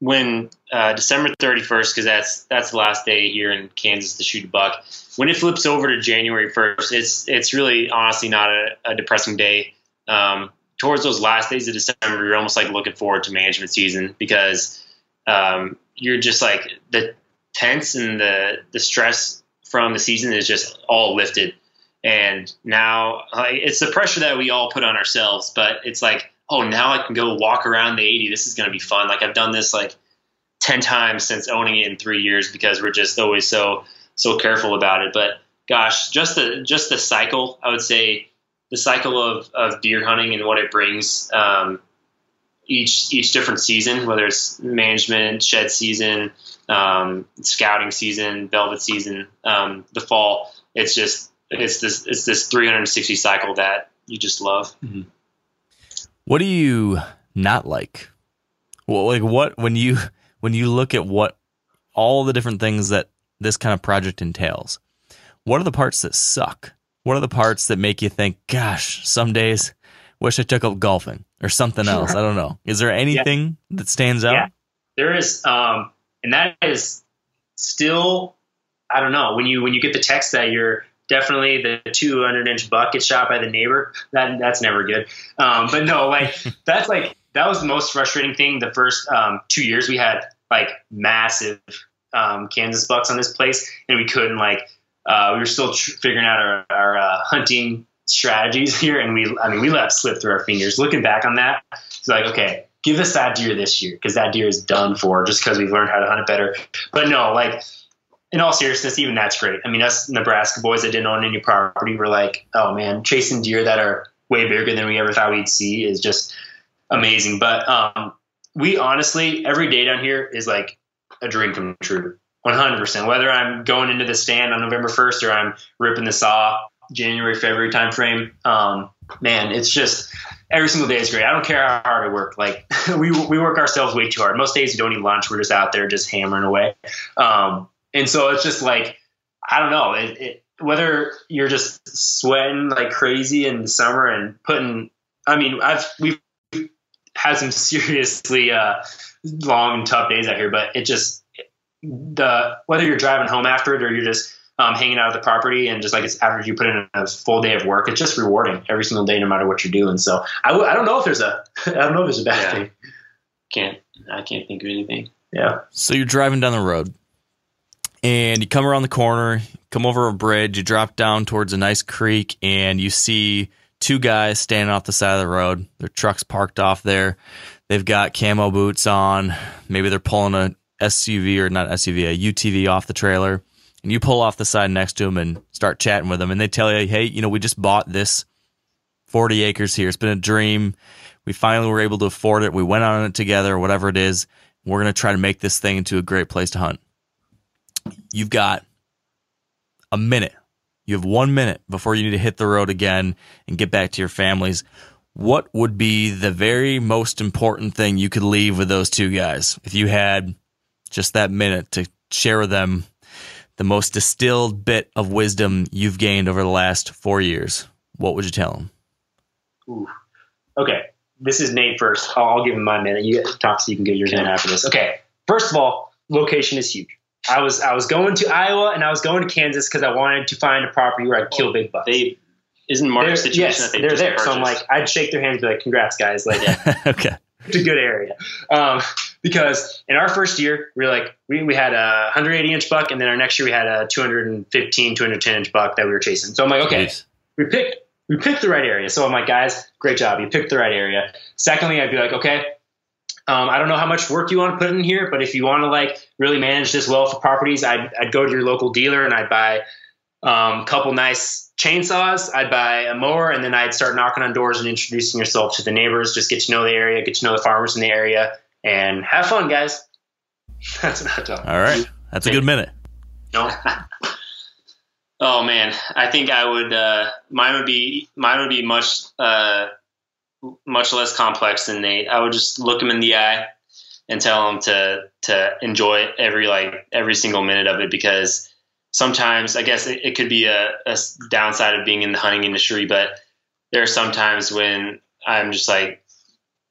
when uh, December 31st, because that's that's the last day here in Kansas to shoot a buck. When it flips over to January 1st, it's it's really honestly not a, a depressing day. Um, towards those last days of December, you're almost like looking forward to management season because um, you're just like the tense and the the stress from the season is just all lifted. And now like, it's the pressure that we all put on ourselves, but it's like, oh, now I can go walk around the 80. This is going to be fun. Like I've done this like 10 times since owning it in three years because we're just always so, so careful about it. But gosh, just the, just the cycle, I would say the cycle of, of deer hunting and what it brings um, each each different season, whether it's management, shed season, um, scouting season, velvet season, um, the fall. It's just it's this it's this 360 cycle that you just love. Mm-hmm. What do you not like? Well, like what when you when you look at what all the different things that this kind of project entails, what are the parts that suck? What are the parts that make you think, gosh, some days wish I took up golfing or something else? I don't know. Is there anything yeah. that stands out? Yeah, there is. Um, and that is still, I don't know, when you, when you get the text that you're definitely the 200 inch buck gets shot by the neighbor, that that's never good. Um, but no, like that's like, that was the most frustrating thing. The first um, two years we had like massive um, Kansas bucks on this place and we couldn't like, uh, we were still tr- figuring out our, our uh, hunting strategies here, and we I mean we let slip through our fingers. Looking back on that, it's like okay, give us that deer this year because that deer is done for just because we've learned how to hunt it better. But no, like in all seriousness, even that's great. I mean, us Nebraska boys that didn't own any property were like, oh man, chasing deer that are way bigger than we ever thought we'd see is just amazing. But um, we honestly, every day down here is like a dream come true. 100%. Whether I'm going into the stand on November 1st or I'm ripping the saw January, February timeframe, um, man, it's just every single day is great. I don't care how hard I work. Like we, we work ourselves way too hard. Most days we don't eat lunch. We're just out there just hammering away. Um, and so it's just like, I don't know it, it, whether you're just sweating like crazy in the summer and putting, I mean, I've, we've had some seriously, uh, long and tough days out here, but it just, the whether you're driving home after it or you're just um, hanging out at the property and just like it's after you put in a full day of work, it's just rewarding every single day, no matter what you're doing. So I w- I don't know if there's a I don't know if there's a bad yeah. thing. Can't I can't think of anything. Yeah. So you're driving down the road and you come around the corner, come over a bridge, you drop down towards a nice creek, and you see two guys standing off the side of the road. Their truck's parked off there. They've got camo boots on. Maybe they're pulling a SUV or not SUV, a UTV off the trailer, and you pull off the side next to them and start chatting with them, and they tell you, hey, you know, we just bought this 40 acres here. It's been a dream. We finally were able to afford it. We went on it together, whatever it is. We're going to try to make this thing into a great place to hunt. You've got a minute. You have one minute before you need to hit the road again and get back to your families what would be the very most important thing you could leave with those two guys if you had just that minute to share with them the most distilled bit of wisdom you've gained over the last four years, what would you tell them? Ooh. Okay, this is Nate first. I'll, give him my minute. You talk so you can get yours in after this. Okay, first of all, location is huge. I was I was going to Iowa and I was going to Kansas because I wanted to find a property where I'd kill big bucks. They isn't Mark's situation yes, they are there. Purchased. So I'm like, I'd shake their hands, and be like, "Congrats, guys!" Like, yeah. okay, it's a good area. Um, because in our first year, we were like, we, we had a 180 inch buck, and then our next year we had a 215, 210 inch buck that we were chasing. So I'm like, okay, Jeez. we picked we picked the right area. So I'm like, guys, great job, you picked the right area. Secondly, I'd be like, okay, um, I don't know how much work you want to put in here, but if you want to like really manage this well for properties, I'd, I'd go to your local dealer and I'd buy a um, couple nice chainsaws. I'd buy a mower and then I'd start knocking on doors and introducing yourself to the neighbors. Just get to know the area, get to know the farmers in the area, and have fun, guys. That's what I tell. All right, that's a good minute. No. oh man, I think I would. Uh, mine would be mine would be much uh, much less complex than Nate. I would just look him in the eye and tell him to to enjoy every like every single minute of it because sometimes I guess it, it could be a, a, downside of being in the hunting industry, but there are some times when I'm just like,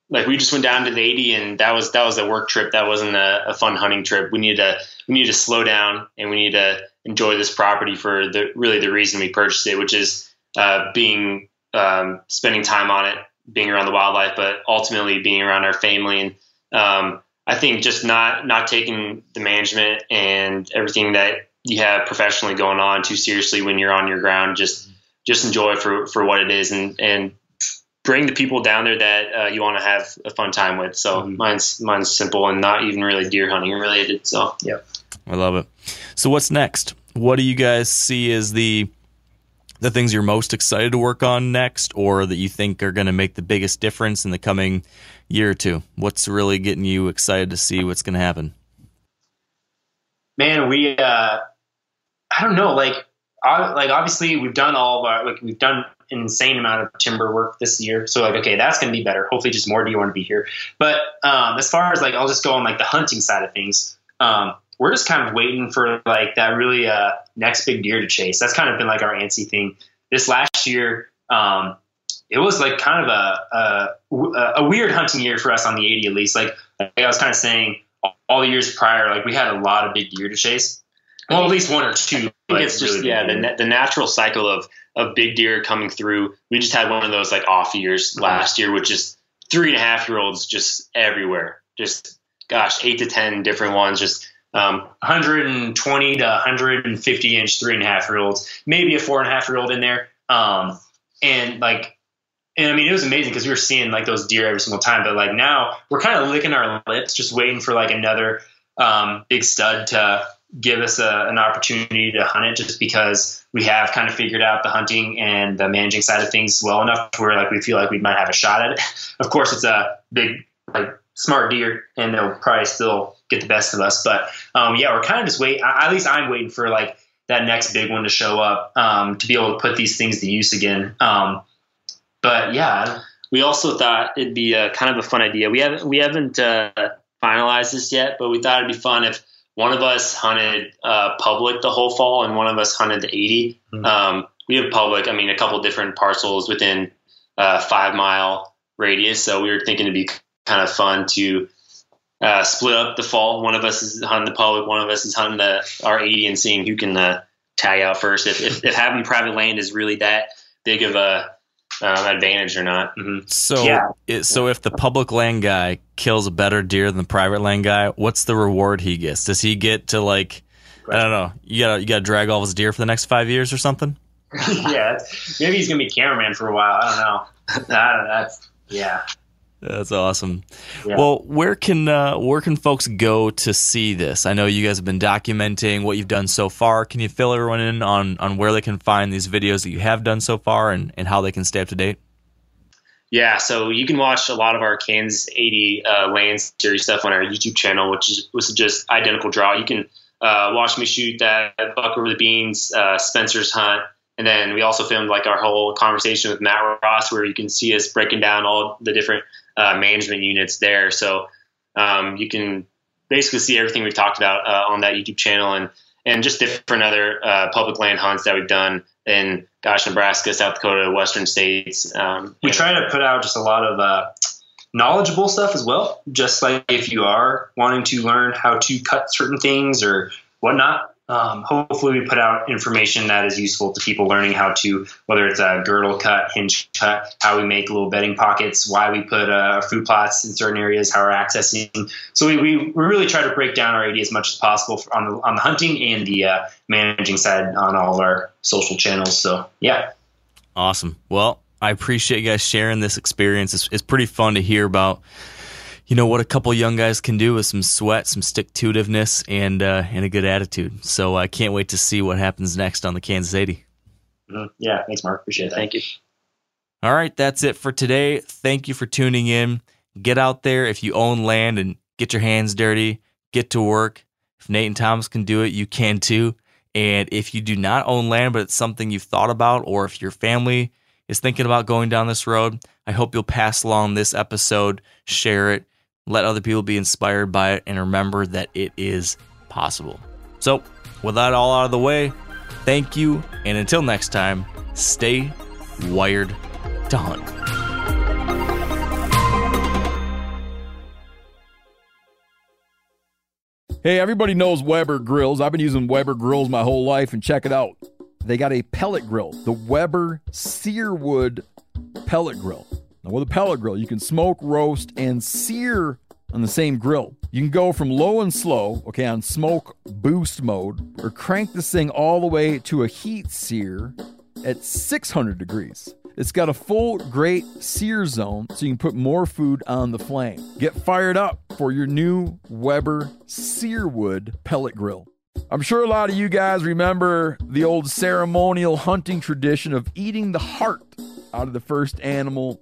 like we just went down to the 80 and that was, that was a work trip. That wasn't a, a fun hunting trip. We need to, we need to slow down and we need to enjoy this property for the, really the reason we purchased it, which is, uh, being, um, spending time on it, being around the wildlife, but ultimately being around our family. And, um, I think just not, not taking the management and everything that you have professionally going on too seriously when you're on your ground. Just just enjoy for for what it is and and bring the people down there that uh, you want to have a fun time with. So mm-hmm. mine's mine's simple and not even really deer hunting related. So yeah, I love it. So what's next? What do you guys see as the the things you're most excited to work on next, or that you think are going to make the biggest difference in the coming year or two? What's really getting you excited to see what's going to happen? Man, we uh, I don't know, like I, like obviously we've done all of our like we've done an insane amount of timber work this year. So like, okay, that's going to be better. Hopefully, just more do you want to be here. But um, as far as like, I'll just go on like the hunting side of things. Um, we're just kind of waiting for like that really uh, next big deer to chase. That's kind of been like our antsy thing. This last year, um, it was like kind of a, a, a weird hunting year for us on the 80 at least. Like, like I was kind of saying, all the years prior, like we had a lot of big deer to chase. Well, at least one or two. It's just really yeah, the, the natural cycle of of big deer coming through. We just had one of those like off years mm-hmm. last year, which is three and a half year olds just everywhere. Just gosh, eight to ten different ones. Just um, 120 to 150 inch three and a half year olds, maybe a four and a half year old in there. Um, and like, and I mean, it was amazing because we were seeing like those deer every single time. But like now we're kind of licking our lips, just waiting for like another um, big stud to give us a, an opportunity to hunt it just because we have kind of figured out the hunting and the managing side of things well enough where like we feel like we might have a shot at it. of course, it's a big, like smart deer and they'll probably still get the best of us. But um, yeah, we're kind of just waiting. At least I'm waiting for like that next big one to show up um, to be able to put these things to use again. Um, but yeah, we also thought it'd be a kind of a fun idea. We haven't we haven't uh, finalized this yet, but we thought it'd be fun if one of us hunted uh, public the whole fall, and one of us hunted the 80. Mm-hmm. Um, we have public. I mean, a couple different parcels within uh, five mile radius. So we were thinking it'd be kind of fun to uh, split up the fall. One of us is hunting the public, one of us is hunting the our 80, and seeing who can uh, tag out first. If, if, if having private land is really that big of a um, advantage or not. Mm-hmm. So, yeah. it, so if the public land guy kills a better deer than the private land guy, what's the reward he gets? Does he get to like, I don't know, you gotta you gotta drag all his deer for the next five years or something? yeah, maybe he's gonna be cameraman for a while. I don't know. I don't know. That's yeah. That's awesome. Yeah. Well, where can uh, where can folks go to see this? I know you guys have been documenting what you've done so far. Can you fill everyone in on on where they can find these videos that you have done so far and, and how they can stay up to date? Yeah, so you can watch a lot of our Kansas 80 uh, land series stuff on our YouTube channel, which is, was just identical draw. You can uh, watch me shoot that buck over the beans, uh, Spencer's hunt, and then we also filmed like our whole conversation with Matt Ross, where you can see us breaking down all the different uh, management units there. So um, you can basically see everything we've talked about uh, on that YouTube channel and and just different other uh, public land hunts that we've done in gosh Nebraska, South Dakota, Western states. Um, we try to put out just a lot of uh, knowledgeable stuff as well. Just like if you are wanting to learn how to cut certain things or whatnot, um, hopefully we put out information that is useful to people learning how to whether it's a girdle cut hinge cut how we make little bedding pockets why we put uh, food plots in certain areas how we're accessing. So we, we, we really try to break down our 80 as much as possible on the, on the hunting and the uh, managing side on all of our social channels. So yeah. Awesome. Well i appreciate you guys sharing this experience. It's, it's pretty fun to hear about you know what a couple young guys can do with some sweat, some stick to itiveness, and uh, and a good attitude. So I can't wait to see what happens next on the Kansas 80. Mm-hmm. Yeah, thanks, Mark. Appreciate it. Thank you. All right, that's it for today. Thank you for tuning in. Get out there if you own land and get your hands dirty. Get to work. If Nate and Thomas can do it, you can too. And if you do not own land, but it's something you've thought about, or if your family is thinking about going down this road, I hope you'll pass along this episode, share it, let other people be inspired by it, and remember that it is possible. So, with that all out of the way, thank you, and until next time, stay wired to hunt. Hey, everybody knows Weber grills. I've been using Weber grills my whole life, and check it out. They got a pellet grill, the Weber Searwood pellet grill. With a pellet grill, you can smoke, roast, and sear on the same grill. You can go from low and slow, okay, on smoke boost mode, or crank this thing all the way to a heat sear at 600 degrees. It's got a full great sear zone so you can put more food on the flame. Get fired up for your new Weber Searwood pellet grill. I'm sure a lot of you guys remember the old ceremonial hunting tradition of eating the heart out of the first animal